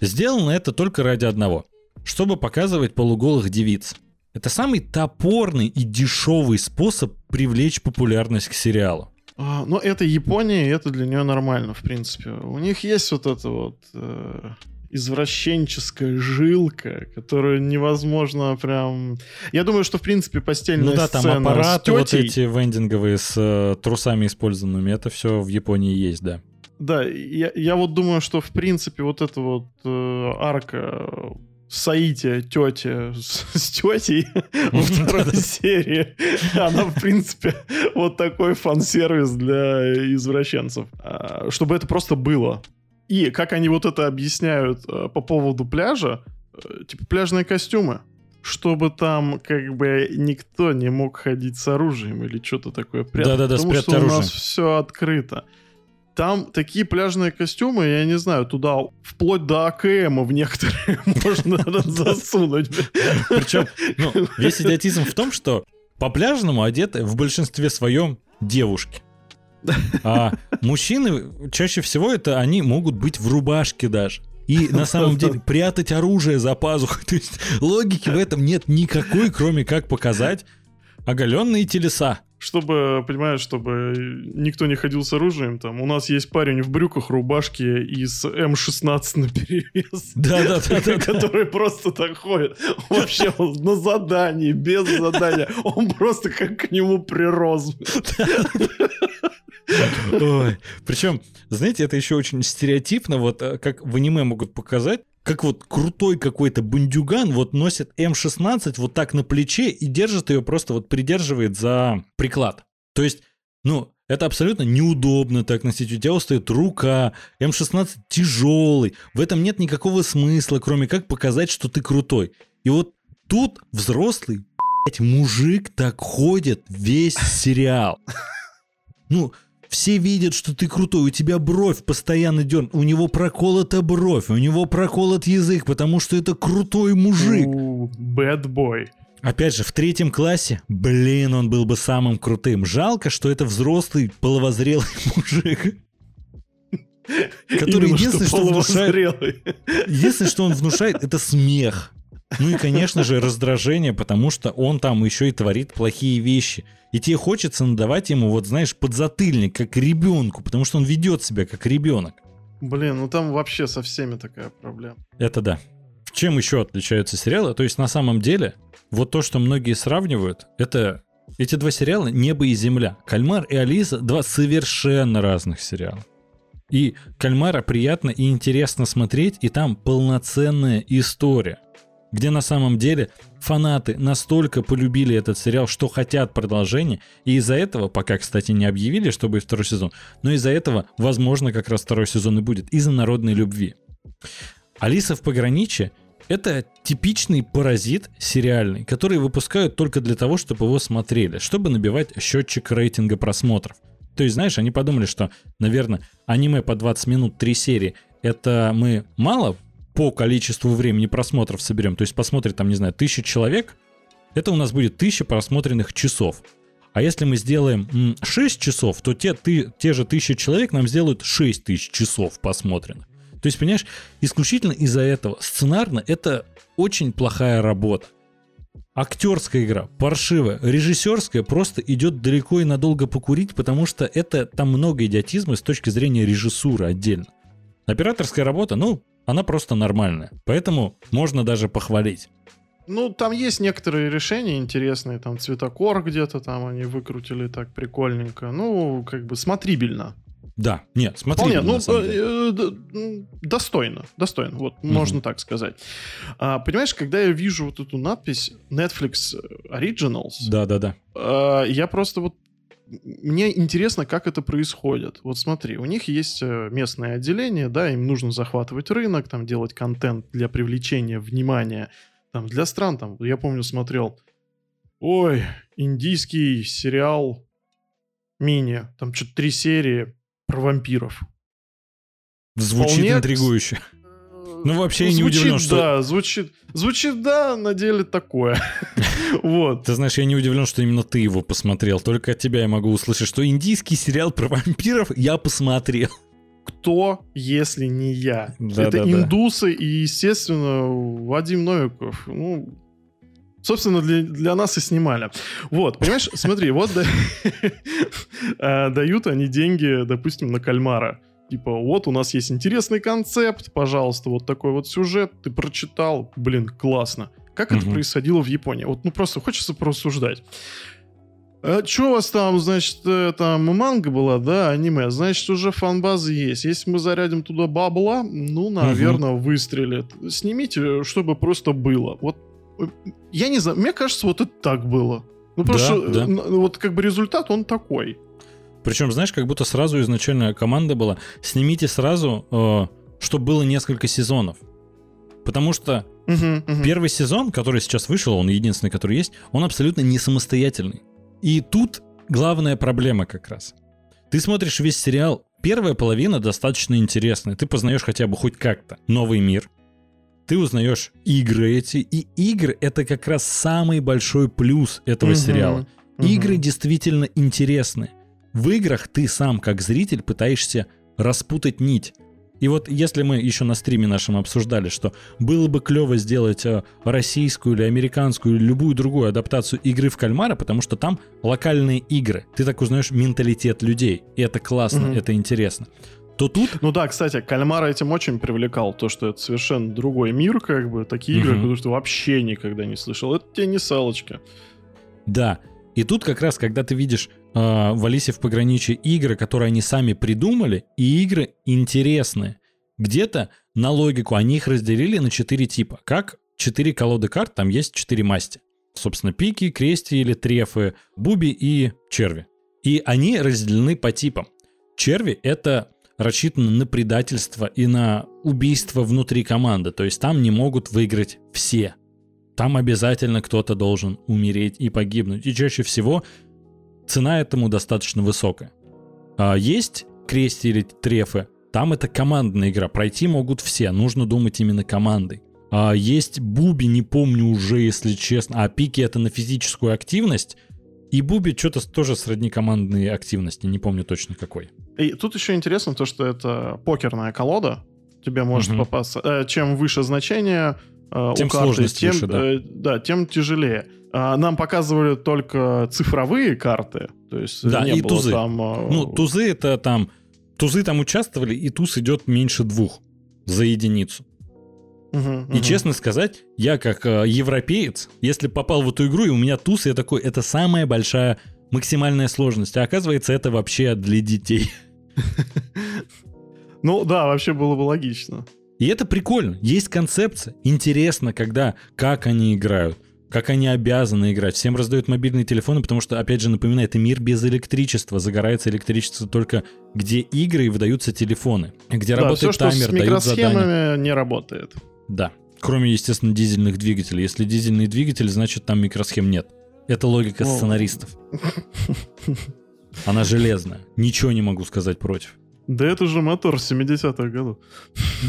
Сделано это только ради одного. Чтобы показывать полуголых девиц. Это самый топорный и дешевый способ привлечь популярность к сериалу. А, ну, это Япония, и это для нее нормально, в принципе. У них есть вот эта вот э, извращенческая жилка, которую невозможно прям... Я думаю, что, в принципе, постельная Ну да, там аппараты вот эти вендинговые с э, трусами использованными, это все в Японии есть, да. Да, я, я вот думаю, что, в принципе, вот эта вот э, арка Саити, тети с, с тетей во второй серии, она, в принципе, вот такой фан-сервис для извращенцев. А, Чтобы это просто было. И как они вот это объясняют э, по поводу пляжа, э, типа пляжные костюмы, чтобы там как бы никто не мог ходить с оружием или что-то такое прятать. Да-да-да, потому что у оружие. нас все открыто. Там такие пляжные костюмы, я не знаю, туда вплоть до АКМа в некоторые можно засунуть. Причем, ну, весь идиотизм в том, что по пляжному одеты в большинстве своем девушки. А мужчины, чаще всего это они могут быть в рубашке даже. И на самом деле прятать оружие за пазухой. То есть логики в этом нет никакой, кроме как показать оголенные телеса. Чтобы, понимаешь, чтобы никто не ходил с оружием, там, у нас есть парень в брюках, рубашке и с М16 на перевес. Да-да-да. Который просто так ходит. Вообще на задании, без задания. Он просто как к нему прирос. Ой. Причем, знаете, это еще очень стереотипно, вот э, как в аниме могут показать, как вот крутой какой-то бандюган вот носит М16 вот так на плече и держит ее просто вот придерживает за приклад. То есть, ну, это абсолютно неудобно так носить. У тебя устает рука, М16 тяжелый. В этом нет никакого смысла, кроме как показать, что ты крутой. И вот тут взрослый, блядь, мужик так ходит весь сериал. Ну, все видят, что ты крутой, у тебя бровь постоянно дерн, у него проколота бровь, у него проколот язык, потому что это крутой мужик. Boy. Опять же, в третьем классе, блин, он был бы самым крутым. Жалко, что это взрослый, половозрелый мужик. Который Именно единственное, что внушает... половозрелый. Единственное, что он внушает, это смех. Ну и, конечно же, раздражение, потому что он там еще и творит плохие вещи. И тебе хочется надавать ему, вот знаешь, подзатыльник, как ребенку, потому что он ведет себя как ребенок. Блин, ну там вообще со всеми такая проблема. Это да. Чем еще отличаются сериалы? То есть на самом деле, вот то, что многие сравнивают, это эти два сериала «Небо и земля». «Кальмар» и «Алиса» — два совершенно разных сериала. И «Кальмара» приятно и интересно смотреть, и там полноценная история. Где на самом деле фанаты настолько полюбили этот сериал, что хотят продолжения, и из-за этого, пока, кстати, не объявили, что будет второй сезон, но из-за этого, возможно, как раз второй сезон и будет, из-за народной любви. Алиса в пограничье это типичный паразит сериальный, который выпускают только для того, чтобы его смотрели, чтобы набивать счетчик рейтинга просмотров. То есть, знаешь, они подумали, что, наверное, аниме по 20 минут, 3 серии, это мы мало по количеству времени просмотров соберем. То есть посмотрит там, не знаю, тысяча человек, это у нас будет тысяча просмотренных часов. А если мы сделаем 6 часов, то те, ты, те же тысячи человек нам сделают 6 тысяч часов посмотренных. То есть, понимаешь, исключительно из-за этого сценарно это очень плохая работа. Актерская игра паршивая, режиссерская просто идет далеко и надолго покурить, потому что это там много идиотизма с точки зрения режиссуры отдельно. Операторская работа, ну, она просто нормальная, поэтому можно даже похвалить. Ну, там есть некоторые решения интересные, там цветокор где-то там они выкрутили так прикольненько. Ну, как бы смотрибельно. Да, нет, смотри. Вполне, ну, э, э, достойно, достойно, вот, угу. можно так сказать. А, понимаешь, когда я вижу вот эту надпись Netflix Originals, да-да-да, а, я просто вот мне интересно, как это происходит. Вот смотри, у них есть э, местное отделение, да, им нужно захватывать рынок, там делать контент для привлечения внимания, там для стран, там, я помню, смотрел, ой, индийский сериал мини, там что-то три серии, про вампиров. Звучит Вполне... интригующе. Ну, вообще ну, я не звучит, удивлен, что... Да, звучит, звучит, да, на деле такое. вот. Ты знаешь, я не удивлен, что именно ты его посмотрел. Только от тебя я могу услышать, что индийский сериал про вампиров я посмотрел. Кто, если не я? Да, Это да, индусы да. и, естественно, Вадим Новиков. Ну, собственно, для, для нас и снимали. Вот, понимаешь, смотри, вот э, дают они деньги, допустим, на кальмара. Типа, вот у нас есть интересный концепт, пожалуйста, вот такой вот сюжет, ты прочитал, блин, классно. Как это происходило в Японии? Вот, ну просто хочется порассуждать. А что у вас там, значит, э, там манга была, да, аниме, значит, уже фанбазы есть. Если мы зарядим туда бабла, ну, наверное, угу. выстрелит. Снимите, чтобы просто было. Вот я не знаю, мне кажется, вот это так было. Ну, потому да, что да. вот как бы результат, он такой. Причем, знаешь, как будто сразу изначально команда была, снимите сразу, э, чтобы было несколько сезонов. Потому что uh-huh, uh-huh. первый сезон, который сейчас вышел, он единственный, который есть, он абсолютно не самостоятельный. И тут главная проблема как раз. Ты смотришь весь сериал, первая половина достаточно интересная, ты познаешь хотя бы хоть как-то новый мир, ты узнаешь игры эти, и игры это как раз самый большой плюс этого угу, сериала. Угу. Игры действительно интересны. В играх ты сам, как зритель, пытаешься распутать нить. И вот если мы еще на стриме нашем обсуждали, что было бы клево сделать э, российскую или американскую или любую другую адаптацию игры в кальмара, потому что там локальные игры. Ты так узнаешь менталитет людей. И это классно, mm это интересно то тут... Ну да, кстати, Кальмара этим очень привлекал, то, что это совершенно другой мир, как бы, такие игры, которые ты вообще никогда не слышал. Это тебе не салочка. Да, и тут как раз, когда ты видишь э, в Алисе в пограничье игры, которые они сами придумали, и игры интересные. Где-то на логику они их разделили на четыре типа. Как четыре колоды карт, там есть четыре масти. Собственно, пики, крести или трефы, буби и черви. И они разделены по типам. Черви — это рассчитано на предательство и на убийство внутри команды. То есть там не могут выиграть все. Там обязательно кто-то должен умереть и погибнуть. И чаще всего цена этому достаточно высокая. А есть крести или трефы, там это командная игра. Пройти могут все, нужно думать именно командой. А есть буби, не помню уже, если честно. А пики это на физическую активность. И буби что-то тоже сродни командной активности, не помню точно какой. И тут еще интересно то, что это покерная колода. Тебе может угу. попасться. Э, чем выше значение тем у карты, тем, выше, да. Э, да, тем тяжелее. А нам показывали только цифровые карты. То есть да, не и было тузы. там... Э... Ну, тузы это там... Тузы там участвовали, и туз идет меньше двух за единицу. Угу, и угу. честно сказать, я как э, европеец, если попал в эту игру, и у меня туз, я такой, это самая большая максимальная сложность. А оказывается, это вообще для детей. Ну да, вообще было бы логично. И это прикольно. Есть концепция. Интересно, когда, как они играют, как они обязаны играть. Всем раздают мобильные телефоны, потому что, опять же, напоминаю, это мир без электричества. Загорается электричество только где игры и выдаются телефоны. Где Да, работает все, таймер, дают задания. не работает. Да. Кроме, естественно, дизельных двигателей. Если дизельный двигатель, значит там микросхем нет. Это логика О. сценаристов. Она железная. Ничего не могу сказать против. Да это же мотор 70-х годов.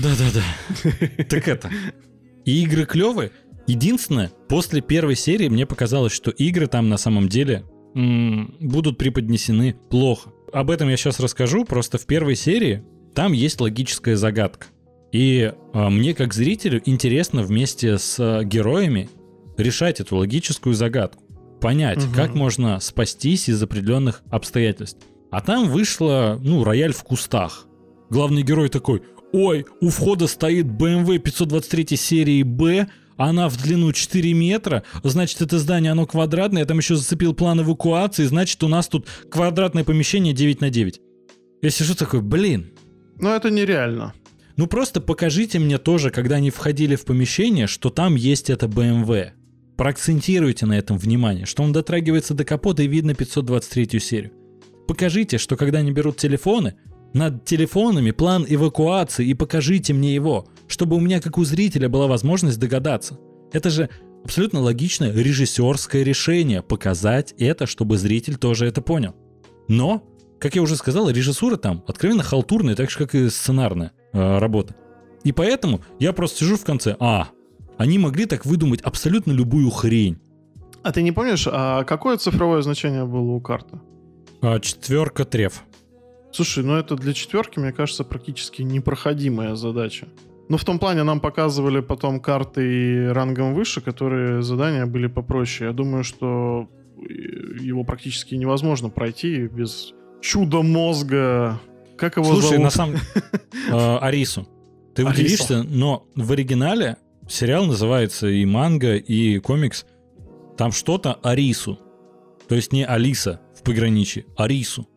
Да-да-да. Так это. И игры клевые. Единственное, после первой серии мне показалось, что игры там на самом деле м, будут преподнесены плохо. Об этом я сейчас расскажу. Просто в первой серии там есть логическая загадка. И а, мне, как зрителю, интересно вместе с а, героями решать эту логическую загадку. Понять, Мгм. как можно спастись из определенных обстоятельств. А там вышло, ну, рояль в кустах. Главный герой такой, ой, у входа стоит BMW 523 серии Б, она в длину 4 метра, значит, это здание, оно квадратное, я там еще зацепил план эвакуации, значит, у нас тут квадратное помещение 9 на 9. Я сижу такой, блин, Но это нереально. ну просто покажите мне тоже, когда они входили в помещение, что там есть это BMW. Проакцентируйте на этом внимание, что он дотрагивается до капота и видно 523 серию. Покажите, что когда они берут телефоны, над телефонами план эвакуации и покажите мне его, чтобы у меня, как у зрителя, была возможность догадаться. Это же абсолютно логичное режиссерское решение показать это, чтобы зритель тоже это понял. Но, как я уже сказал, режиссура там откровенно халтурная, так же, как и сценарная э, работа. И поэтому я просто сижу в конце, а, они могли так выдумать абсолютно любую хрень. А ты не помнишь, а какое цифровое значение было у карты? А, четверка треф. Слушай, ну это для четверки, мне кажется, практически непроходимая задача. Ну, в том плане нам показывали потом карты и рангом выше, которые задания были попроще. Я думаю, что э, его практически невозможно пройти без чуда мозга. Как его Слушай, зовут? на самом... э, Арису. Ты удивишься, но в оригинале сериал называется и манга, и комикс. Там что-то Арису. То есть не Алиса в пограничье, Арису.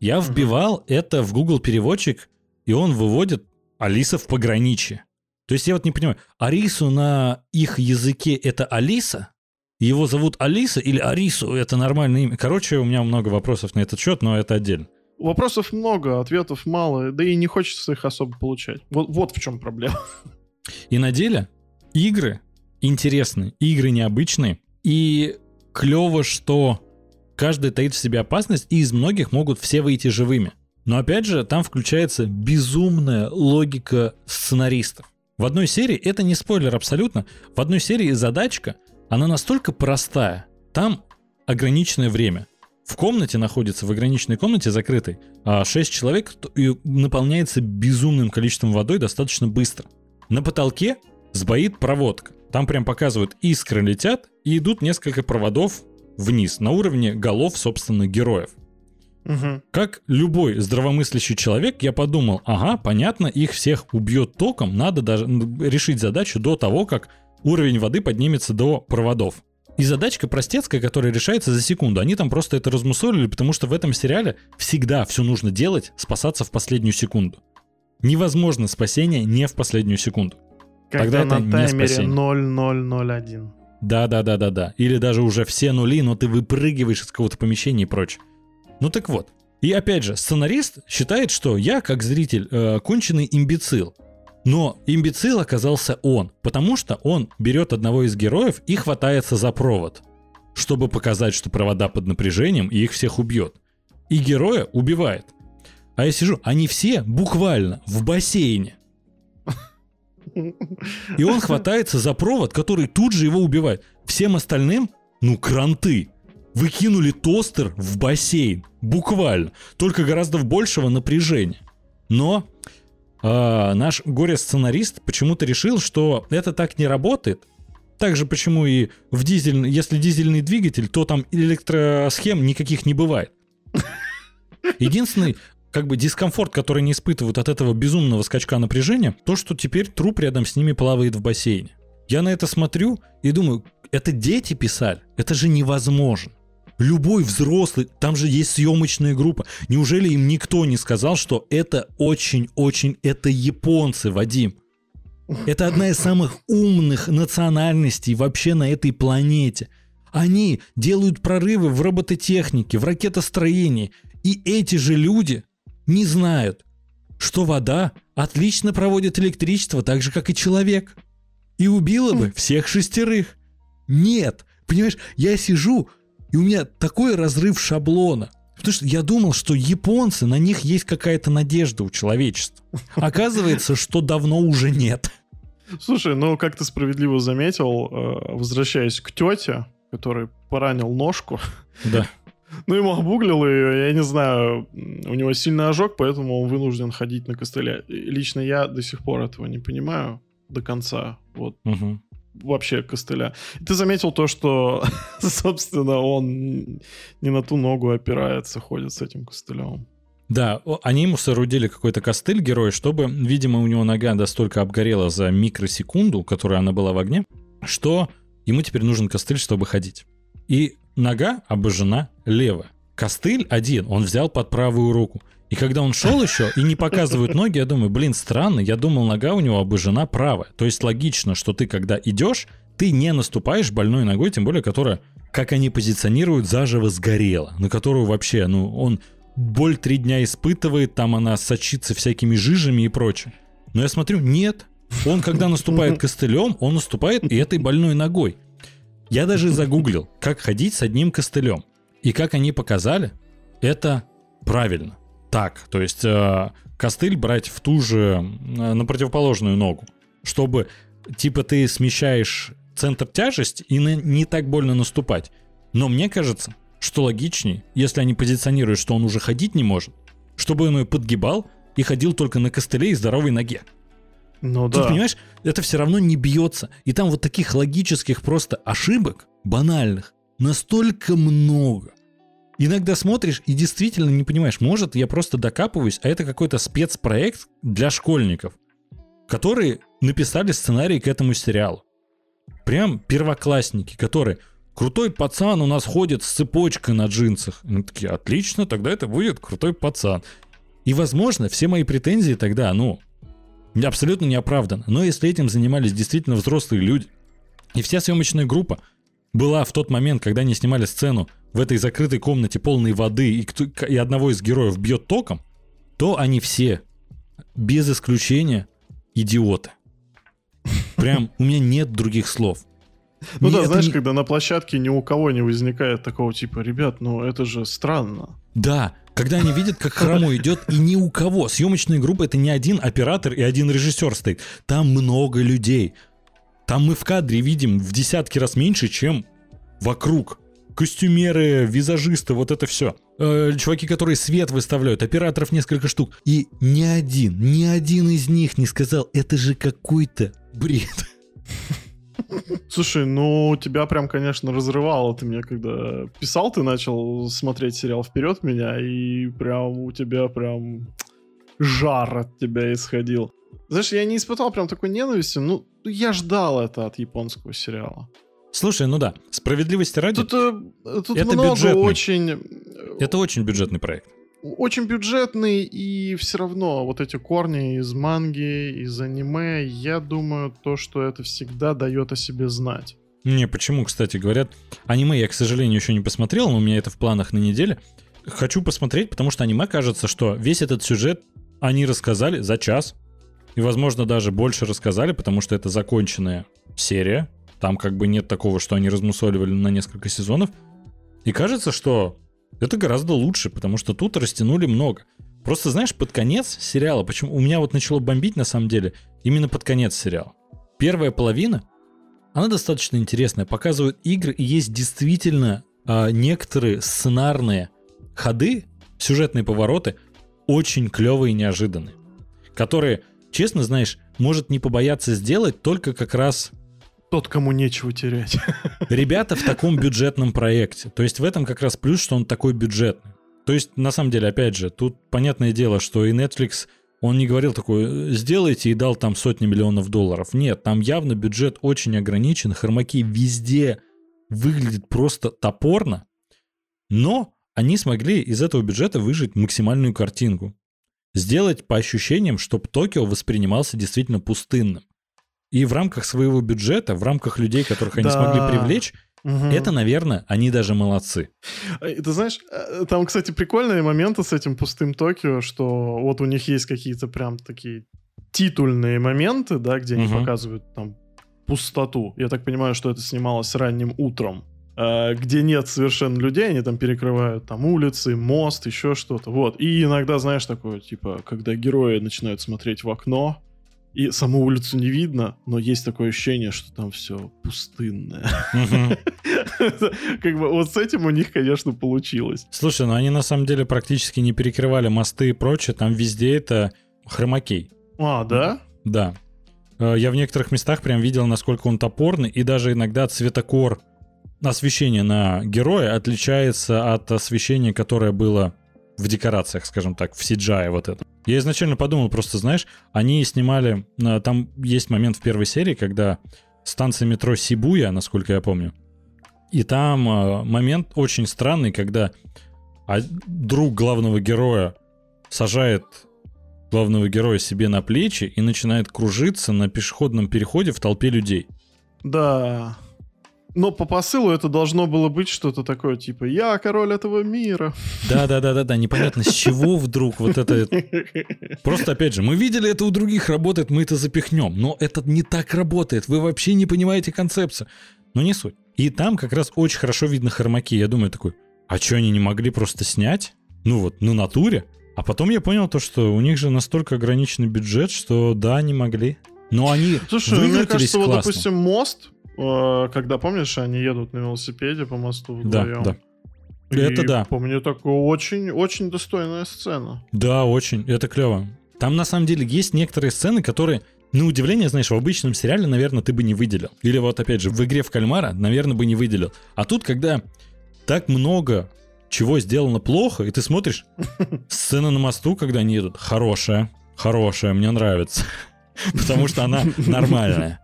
Я вбивал это в Google переводчик, и он выводит Алиса в пограничье. То есть я вот не понимаю, Арису на их языке это Алиса? Его зовут Алиса или Арису? Это нормальное имя. Короче, у меня много вопросов на этот счет, но это отдельно. Вопросов много, ответов мало, да и не хочется их особо получать. Вот, вот в чем проблема. И на деле игры интересные, игры необычные. И клево, что каждый таит в себе опасность, и из многих могут все выйти живыми. Но опять же, там включается безумная логика сценаристов. В одной серии, это не спойлер абсолютно, в одной серии задачка, она настолько простая. Там ограниченное время. В комнате находится, в ограниченной комнате закрытой, 6 человек т- и наполняется безумным количеством водой достаточно быстро. На потолке сбоит проводка. Там прям показывают, искры летят, и идут несколько проводов вниз, на уровне голов, собственно, героев. Мгм. Как любой здравомыслящий человек, я подумал, ага, понятно, их всех убьет током, надо даже решить задачу до того, как уровень воды поднимется до проводов. И задачка простецкая, которая решается за секунду. Они там просто это размусолили, потому что в этом сериале всегда все нужно делать, спасаться в последнюю секунду. Невозможно спасение не в последнюю секунду. Когда Тогда это на не таймере спасение. 0001. Да, да, да, да, да. Или даже уже все нули, но ты выпрыгиваешь из какого-то помещения и прочее. Ну так вот. И опять же, сценарист считает, что я, как зритель, э, конченый имбецил. Но имбецил оказался он, потому что он берет одного из героев и хватается за провод, чтобы показать, что провода под напряжением и их всех убьет. И героя убивает. А я сижу, они все буквально в бассейне. И он хватается за провод, который тут же его убивает. Всем остальным, ну, кранты. Вы кинули тостер в бассейн. Буквально. Только гораздо большего напряжения. Но а, наш горе-сценарист почему-то решил, что это так не работает. Так же почему и в дизель, если дизельный двигатель, то там электросхем никаких не бывает. Единственный как бы дискомфорт, который они испытывают от этого безумного скачка напряжения, то, что теперь труп рядом с ними плавает в бассейне. Я на это смотрю и думаю, это дети писали, это же невозможно. Любой взрослый, там же есть съемочная группа. Неужели им никто не сказал, что это очень-очень, это японцы, Вадим? Это одна из самых умных национальностей вообще на этой планете. Они делают прорывы в робототехнике, в ракетостроении. И эти же люди не знают, что вода отлично проводит электричество так же, как и человек. И убила бы всех шестерых. Нет, понимаешь, я сижу, и у меня такой разрыв шаблона. Потому что я думал, что японцы, на них есть какая-то надежда у человечества. Оказывается, что давно уже нет. Слушай, ну как ты справедливо заметил, э, возвращаясь к тете, который поранил ножку. Да. Ну, ему обуглил ее, я не знаю, у него сильный ожог, поэтому он вынужден ходить на костыле. Лично я до сих пор этого не понимаю до конца. Вот. Угу. Вообще костыля. Ты заметил то, что, собственно, он не на ту ногу опирается, ходит с этим костылем. Да, они ему соорудили какой-то костыль герой, чтобы, видимо, у него нога настолько обгорела за микросекунду, которая она была в огне, что ему теперь нужен костыль, чтобы ходить. И нога обожжена левая. Костыль один он взял под правую руку. И когда он шел еще и не показывают ноги, я думаю, блин, странно, я думал, нога у него обожжена правая. То есть логично, что ты, когда идешь, ты не наступаешь больной ногой, тем более, которая, как они позиционируют, заживо сгорела, на которую вообще, ну, он боль три дня испытывает, там она сочится всякими жижами и прочее. Но я смотрю, нет. Он, когда наступает костылем, он наступает и этой больной ногой. Я даже загуглил, как ходить с одним костылем. И как они показали, это правильно. Так, то есть э, костыль брать в ту же, э, на противоположную ногу, чтобы типа ты смещаешь центр тяжести и на, не так больно наступать. Но мне кажется, что логичнее, если они позиционируют, что он уже ходить не может, чтобы он ее подгибал и ходил только на костыле и здоровой ноге. Ну Тут, да. понимаешь, это все равно не бьется. И там вот таких логических просто ошибок, банальных, настолько много. Иногда смотришь и действительно не понимаешь, может, я просто докапываюсь, а это какой-то спецпроект для школьников, которые написали сценарий к этому сериалу. Прям первоклассники, которые крутой пацан у нас ходит с цепочкой на джинсах. Они такие, отлично, тогда это будет крутой пацан. И, возможно, все мои претензии тогда, ну, абсолютно не оправданы. Но если этим занимались действительно взрослые люди, и вся съемочная группа была в тот момент, когда они снимали сцену в этой закрытой комнате полной воды, и, кто, и одного из героев бьет током, то они все, без исключения, идиоты. Прям у меня нет других слов. Ну Не- да, знаешь, не- когда на площадке ни у кого не возникает такого типа, ребят, ну это же странно. Да, когда они видят, как хромой идет, и ни у кого. Съемочная группа это не один оператор и один режиссер стоит. Там много людей. Там мы в кадре видим в десятки раз меньше, чем вокруг. Костюмеры, визажисты, вот это все. чуваки, которые свет выставляют, операторов несколько штук. И ни один, ни один из них не сказал, это же какой-то бред. Слушай, ну тебя прям, конечно, разрывало. Ты мне когда писал, ты начал смотреть сериал вперед меня, и прям у тебя прям жар от тебя исходил. Знаешь, я не испытал прям такой ненависти, ну, я ждал это от японского сериала. Слушай, ну да, справедливости ради, Тут, э, тут Это много бюджетный. очень... э, это очень бюджетный проект. Очень бюджетный, и все равно вот эти корни из манги, из аниме, я думаю, то, что это всегда дает о себе знать. Не, почему, кстати, говорят, аниме я, к сожалению, еще не посмотрел, но у меня это в планах на неделе. Хочу посмотреть, потому что аниме кажется, что весь этот сюжет они рассказали за час. И, возможно, даже больше рассказали, потому что это законченная серия. Там как бы нет такого, что они размусоливали на несколько сезонов. И кажется, что это гораздо лучше, потому что тут растянули много. Просто, знаешь, под конец сериала, почему у меня вот начало бомбить на самом деле, именно под конец сериала. Первая половина, она достаточно интересная, показывает игры, и есть действительно а, некоторые сценарные ходы, сюжетные повороты, очень клевые и неожиданные, которые, честно знаешь, может не побояться сделать только как раз Тот, кому нечего терять. ребята в таком бюджетном проекте. То есть в этом как раз плюс, что он такой бюджетный. То есть, на самом деле, опять же, тут понятное дело, что и Netflix, он не говорил такой, сделайте и дал там сотни миллионов долларов. Нет, там явно бюджет очень ограничен, хромаки везде выглядят просто топорно, но они смогли из этого бюджета выжить максимальную картинку. Сделать по ощущениям, чтобы Токио воспринимался действительно пустынным. И в рамках своего бюджета, в рамках людей, которых они Да. смогли привлечь, Мгм. это, наверное, они даже молодцы. Э, Ты знаешь, э, там, кстати, прикольные моменты с этим пустым Токио, что вот у них есть какие-то прям такие титульные моменты, да, где они Мгм. показывают там пустоту. Я так понимаю, что это снималось ранним утром. э, где нет совершенно людей, они там перекрывают там улицы, мост, еще что-то. Вот. И иногда, знаешь, такое, типа, когда герои начинают смотреть в окно, и саму улицу не видно, но есть такое ощущение, что там все пустынное. Как бы вот с этим у них, конечно, получилось. Слушай, ну они на самом деле практически не перекрывали мосты и прочее, там везде это хромакей. А, да? Да. Э, Я в некоторых местах прям видел, насколько он топорный, и даже иногда цветокор освещения на героя отличается от освещения, которое было в декорациях, скажем так, в CGI вот это. Я изначально подумал, просто, знаешь, они снимали... э, Там есть момент в первой серии, когда станция метро Сибуя, насколько я помню, и там э, момент очень странный, когда а, друг главного героя сажает главного героя себе на плечи и начинает кружиться на пешеходном переходе в толпе людей. Да. Но по посылу это должно было быть что-то такое, типа «Я король этого мира». Да-да-да-да-да, непонятно, с чего вдруг вот это... Просто, опять же, мы видели это у других работает, мы это запихнем. Но это не так работает, вы вообще не понимаете концепцию. Но не суть. И там как раз очень хорошо видно хромаки. Я думаю такой, а что они не могли просто снять? Ну вот, на натуре? А потом я понял то, что у них же настолько ограниченный бюджет, что да, не могли. Но они Слушай, мне выкрутились кажется, вот, классно. допустим, мост, когда, помнишь, они едут на велосипеде по мосту Да, вдвоем. да. И Это да. Помню, такая очень, очень достойная сцена. Да, очень. Это клево. Там на самом деле есть некоторые сцены, которые, на удивление, знаешь, в обычном сериале, наверное, ты бы не выделил. Или вот опять же, в игре в кальмара, наверное, бы не выделил. А тут, когда так много чего сделано плохо, и ты смотришь, сцена на мосту, когда они едут, хорошая, хорошая, мне нравится. Потому что она нормальная.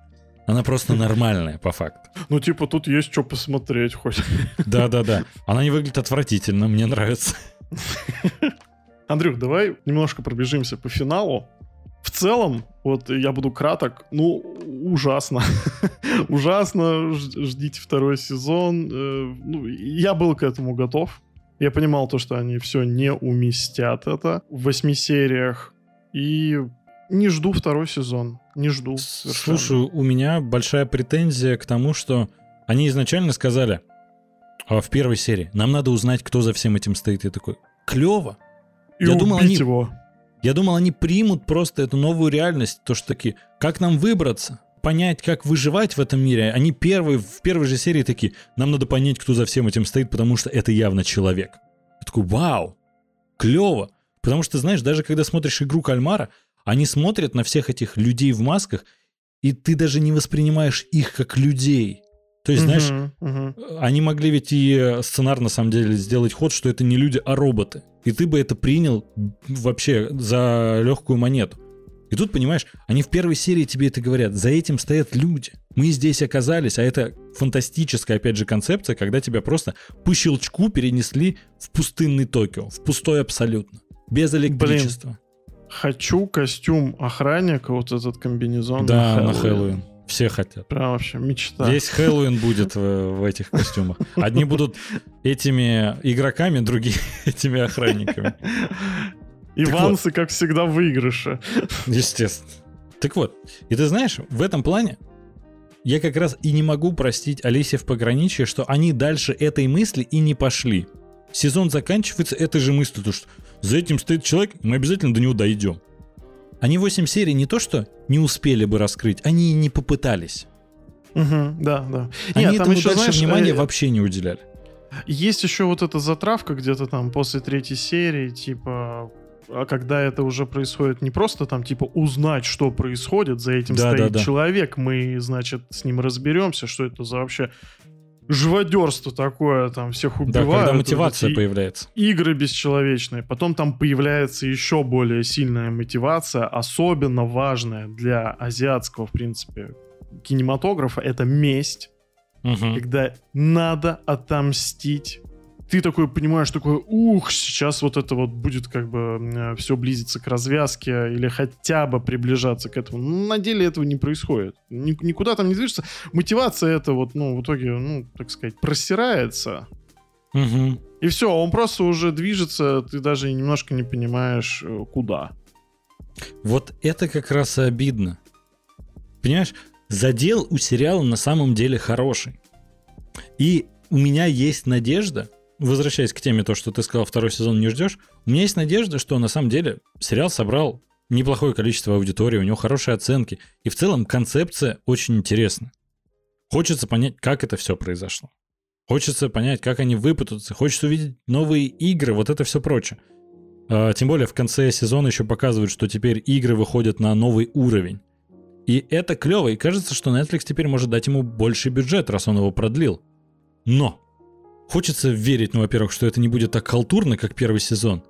Она просто нормальная, по факту. Ну, типа, тут есть что посмотреть хоть. Да-да-да. Она не выглядит отвратительно, мне нравится. Андрюх, давай немножко пробежимся по финалу. В целом, вот я буду краток, ну, ужасно. ужасно, ждите второй сезон. Э, ну, я был к этому готов. Я понимал то, что они все не уместят это в восьми сериях. И не жду второй сезон. Не жду. совершенно. Слушай, у меня большая претензия к тому, что они изначально сказали а, в первой серии, нам надо узнать, кто за всем этим стоит. Я такой, клево. и я убить думал, они- его. Я думал, они примут просто эту новую реальность, то, что такие, как нам выбраться, понять, как выживать в этом мире. Они первые, в первой же серии такие, нам надо понять, кто за всем этим стоит, потому что это явно человек. Я такой, вау, клево. Потому что, знаешь, даже когда смотришь игру кальмара, они смотрят на всех этих людей в масках, и ты даже не воспринимаешь их как людей. То есть, знаешь, Мгм, мгм. они могли ведь и э, сценар, на самом деле, сделать ход, что это не люди, а роботы. И ты бы это принял вообще за легкую монету. И тут, понимаешь, они в первой серии тебе это говорят, за этим стоят люди. Мы здесь оказались, а это фантастическая, опять же, концепция, когда тебя просто по щелчку перенесли в пустынный Токио, в пустой абсолютно, без электричества. Хочу костюм охранника, вот этот комбинезон. да, на Хэллоуин. Все хотят. Прям вообще мечта. Весь Хэллоуин будет в, в этих костюмах. Одни будут этими игроками, другие этими охранниками. Ивансы, как всегда, в выигрыше. Естественно. Так вот, и ты знаешь, в этом плане я как раз и не могу простить Алисе в пограничье, что они дальше этой мысли и не пошли. Сезон заканчивается этой же мыслью, то что за этим стоит человек, мы обязательно до него дойдем. Они 8 серий не то что не успели бы раскрыть, они и не попытались. Мгм, да, да. Они Нет, этому еще, дальше знаешь, внимания э, вообще не уделяли. Есть еще вот эта затравка где-то там после третьей серии, типа, а когда это уже происходит не просто там, типа, узнать, что происходит, за этим Да, стоит да, да. человек, мы, значит, с ним разберемся, что это за вообще живодерство такое, там, всех Да, убивают. когда вот мотивация эти появляется. игры бесчеловечные. Потом там появляется еще более сильная мотивация, особенно важная для азиатского, в принципе, кинематографа, это месть, Мгм. когда надо отомстить ты такой понимаешь, такой, ух, сейчас вот это вот будет как бы все близиться к развязке или хотя бы приближаться к этому. Но на деле этого не происходит. Никуда там не движется. Мотивация это вот, ну, в итоге, ну, так сказать, просирается. Угу. И все, он просто уже движется, ты даже немножко не понимаешь, э, куда. Вот это как раз и обидно. Понимаешь, задел у сериала на самом деле хороший. И у меня есть надежда, возвращаясь к теме то, что ты сказал, второй сезон не ждешь, у меня есть надежда, что на самом деле сериал собрал неплохое количество аудитории, у него хорошие оценки, и в целом концепция очень интересна. Хочется понять, как это все произошло. Хочется понять, как они выпутаются, хочется увидеть новые игры, вот это все прочее. А, тем более в конце сезона еще показывают, что теперь игры выходят на новый уровень. И это клево, и кажется, что Netflix теперь может дать ему больше бюджет, раз он его продлил. Но хочется верить, ну, во-первых, что это не будет так халтурно, как первый сезон.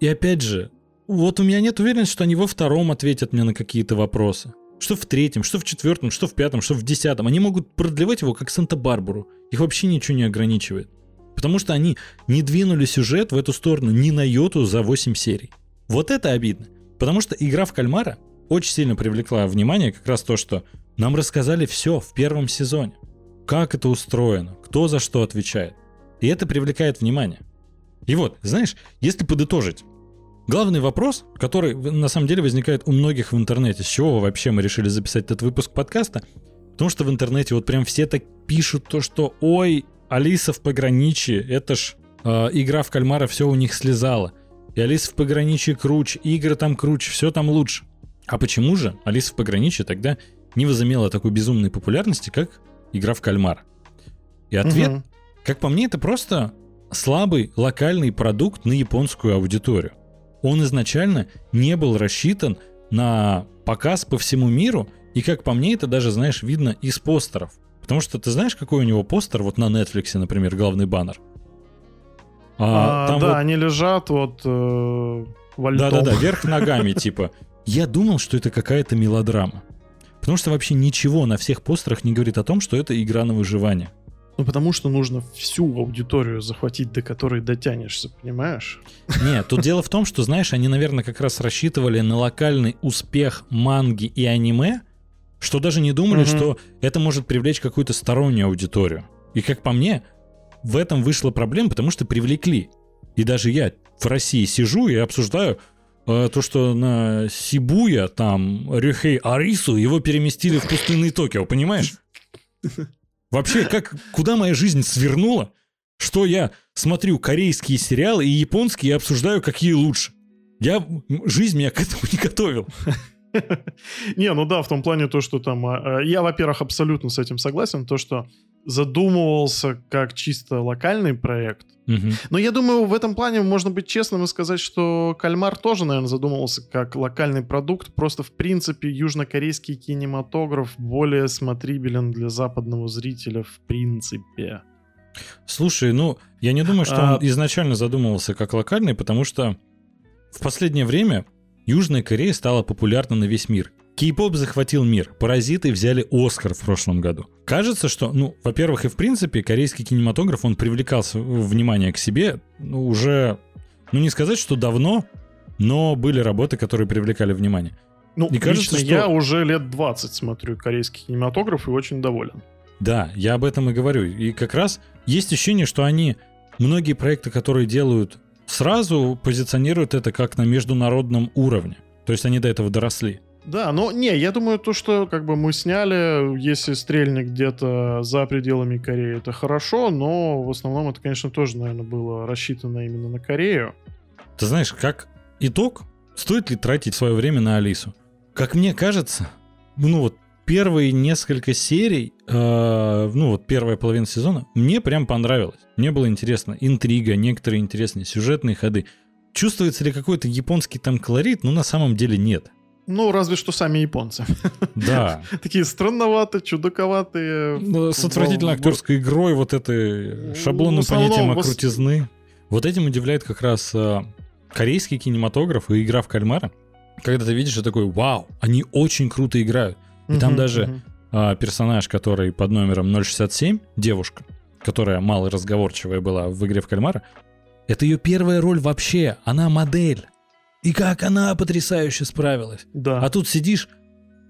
И опять же, вот у меня нет уверенности, что они во втором ответят мне на какие-то вопросы. Что в третьем, что в четвертом, что в пятом, что в десятом. Они могут продлевать его как Санта-Барбару. Их вообще ничего не ограничивает. Потому что они не двинули сюжет в эту сторону ни на йоту за 8 серий. Вот это обидно. Потому что игра в кальмара очень сильно привлекла внимание как раз то, что нам рассказали все в первом сезоне. Как это устроено, кто за что отвечает. И это привлекает внимание. И вот, знаешь, если подытожить, главный вопрос, который на самом деле возникает у многих в интернете, с чего вообще мы решили записать этот выпуск подкаста, потому что в интернете вот прям все так пишут то, что ой, Алиса в пограничье, это ж э, игра в кальмара, все у них слезало. И Алиса в пограничье круче, игры там круче, все там лучше. А почему же Алиса в пограничье тогда не возымела такой безумной популярности, как игра в кальмар? И ответ, угу. Как по мне, это просто слабый локальный продукт на японскую аудиторию. Он изначально не был рассчитан на показ по всему миру, и как по мне, это даже, знаешь, видно из постеров. Потому что ты знаешь, какой у него постер вот на Netflix, например, главный баннер? А, а, там да, вот... они лежат вот э, Да-да-да, вверх ногами, типа. Я думал, что это какая-то мелодрама. Потому что вообще ничего на всех постерах не говорит о том, что это игра на выживание. Ну, потому что нужно всю аудиторию захватить, до которой дотянешься, понимаешь? Нет, тут дело в том, что, знаешь, они, наверное, как раз рассчитывали на локальный успех манги и аниме, что даже не думали, угу. что это может привлечь какую-то стороннюю аудиторию. И как по мне, в этом вышла проблема, потому что привлекли. И даже я в России сижу и обсуждаю э, то, что на Сибуя там Рюхей Арису его переместили в пустынный Токио, понимаешь? Вообще, как, куда моя жизнь свернула, что я смотрю корейские сериалы и японские и обсуждаю, какие лучше. Я, жизнь меня к этому не готовил. Не, ну да, в том плане то, что там... А, а, я, во-первых, абсолютно с этим согласен, то, что задумывался как чисто локальный проект. Но я думаю, в этом плане можно быть честным и сказать, что Кальмар тоже, наверное, задумывался как локальный продукт. Просто, в принципе, южнокорейский кинематограф более смотрибелен для западного зрителя в принципе. Слушай, ну, я не думаю, что а... он изначально задумывался как локальный, потому что в последнее время Южная Корея стала популярна на весь мир. Кей-поп захватил мир. Паразиты взяли Оскар в прошлом году. Кажется, что, ну, во-первых, и в принципе, корейский кинематограф, он привлекал внимание к себе ну, уже, ну, не сказать, что давно, но были работы, которые привлекали внимание. Ну, и кажется, лично что... я уже лет 20 смотрю корейский кинематограф и очень доволен. Да, я об этом и говорю. И как раз есть ощущение, что они, многие проекты, которые делают сразу позиционируют это как на международном уровне. То есть они до этого доросли. Да, но не, я думаю, то, что как бы мы сняли, если стрельник где-то за пределами Кореи, это хорошо, но в основном это, конечно, тоже, наверное, было рассчитано именно на Корею. Ты знаешь, как итог, стоит ли тратить свое время на Алису? Как мне кажется, ну вот первые несколько серий, э, ну вот первая половина сезона, мне прям понравилось. Мне было интересно. Интрига, некоторые интересные сюжетные ходы. Чувствуется ли какой-то японский там колорит? Ну, на самом деле нет. Ну, разве что сами японцы. Да. Такие странноватые, чудаковатые. Ну, с отвратительной актерской игрой, вот этой шаблонным понятием окрутизны. Вот этим удивляет как раз э, корейский кинематограф и игра в кальмара. Когда ты видишь, и такой, вау, они очень круто играют. И там даже а, персонаж, который под номером 067, девушка, которая малоразговорчивая была в игре в кальмара, это ее первая роль вообще, она модель. И как она потрясающе справилась. Да. А тут сидишь,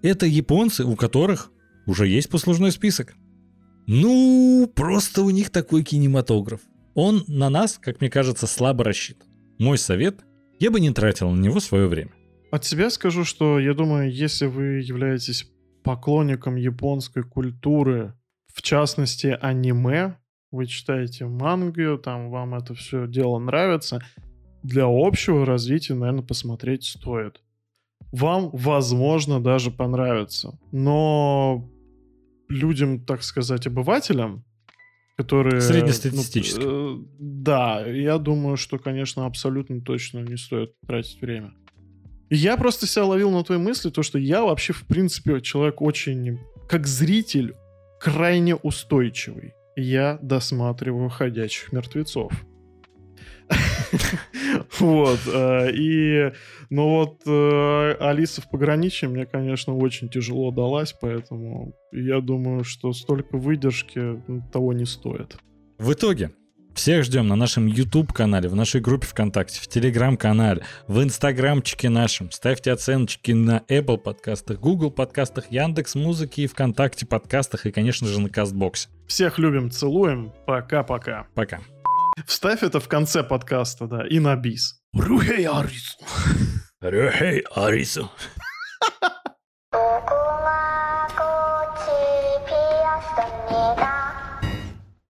это японцы, у которых уже есть послужной список. Ну, просто у них такой кинематограф. Он на нас, как мне кажется, слабо рассчитан. Мой совет, я бы не тратил на него свое время. От себя скажу, что я думаю, если вы являетесь поклонником японской культуры, в частности аниме, вы читаете мангу, там вам это все дело нравится, для общего развития, наверное, посмотреть стоит. Вам, возможно, даже понравится. Но людям, так сказать, обывателям, которые... Среднестатистически. Ну, э, да, я думаю, что, конечно, абсолютно точно не стоит тратить время. Я просто себя ловил на той мысли, то, что я вообще, в принципе, человек очень, как зритель, крайне устойчивый. Я досматриваю «Ходячих мертвецов». Вот. э, И, ну вот, э, Алиса в пограничье мне, конечно, очень тяжело далась, поэтому я думаю, что столько выдержки ну, того не стоит. В итоге, всех ждем на нашем YouTube-канале, в нашей группе ВКонтакте, в Телеграм-канале, в Инстаграмчике нашем. Ставьте оценочки на Apple подкастах, Google подкастах, Яндекс Музыки и ВКонтакте подкастах и, конечно же, на Кастбоксе. Всех любим, целуем. Пока-пока. Пока. Вставь это в конце подкаста, да, и на бис. Рухей Арису. Рухей Арису.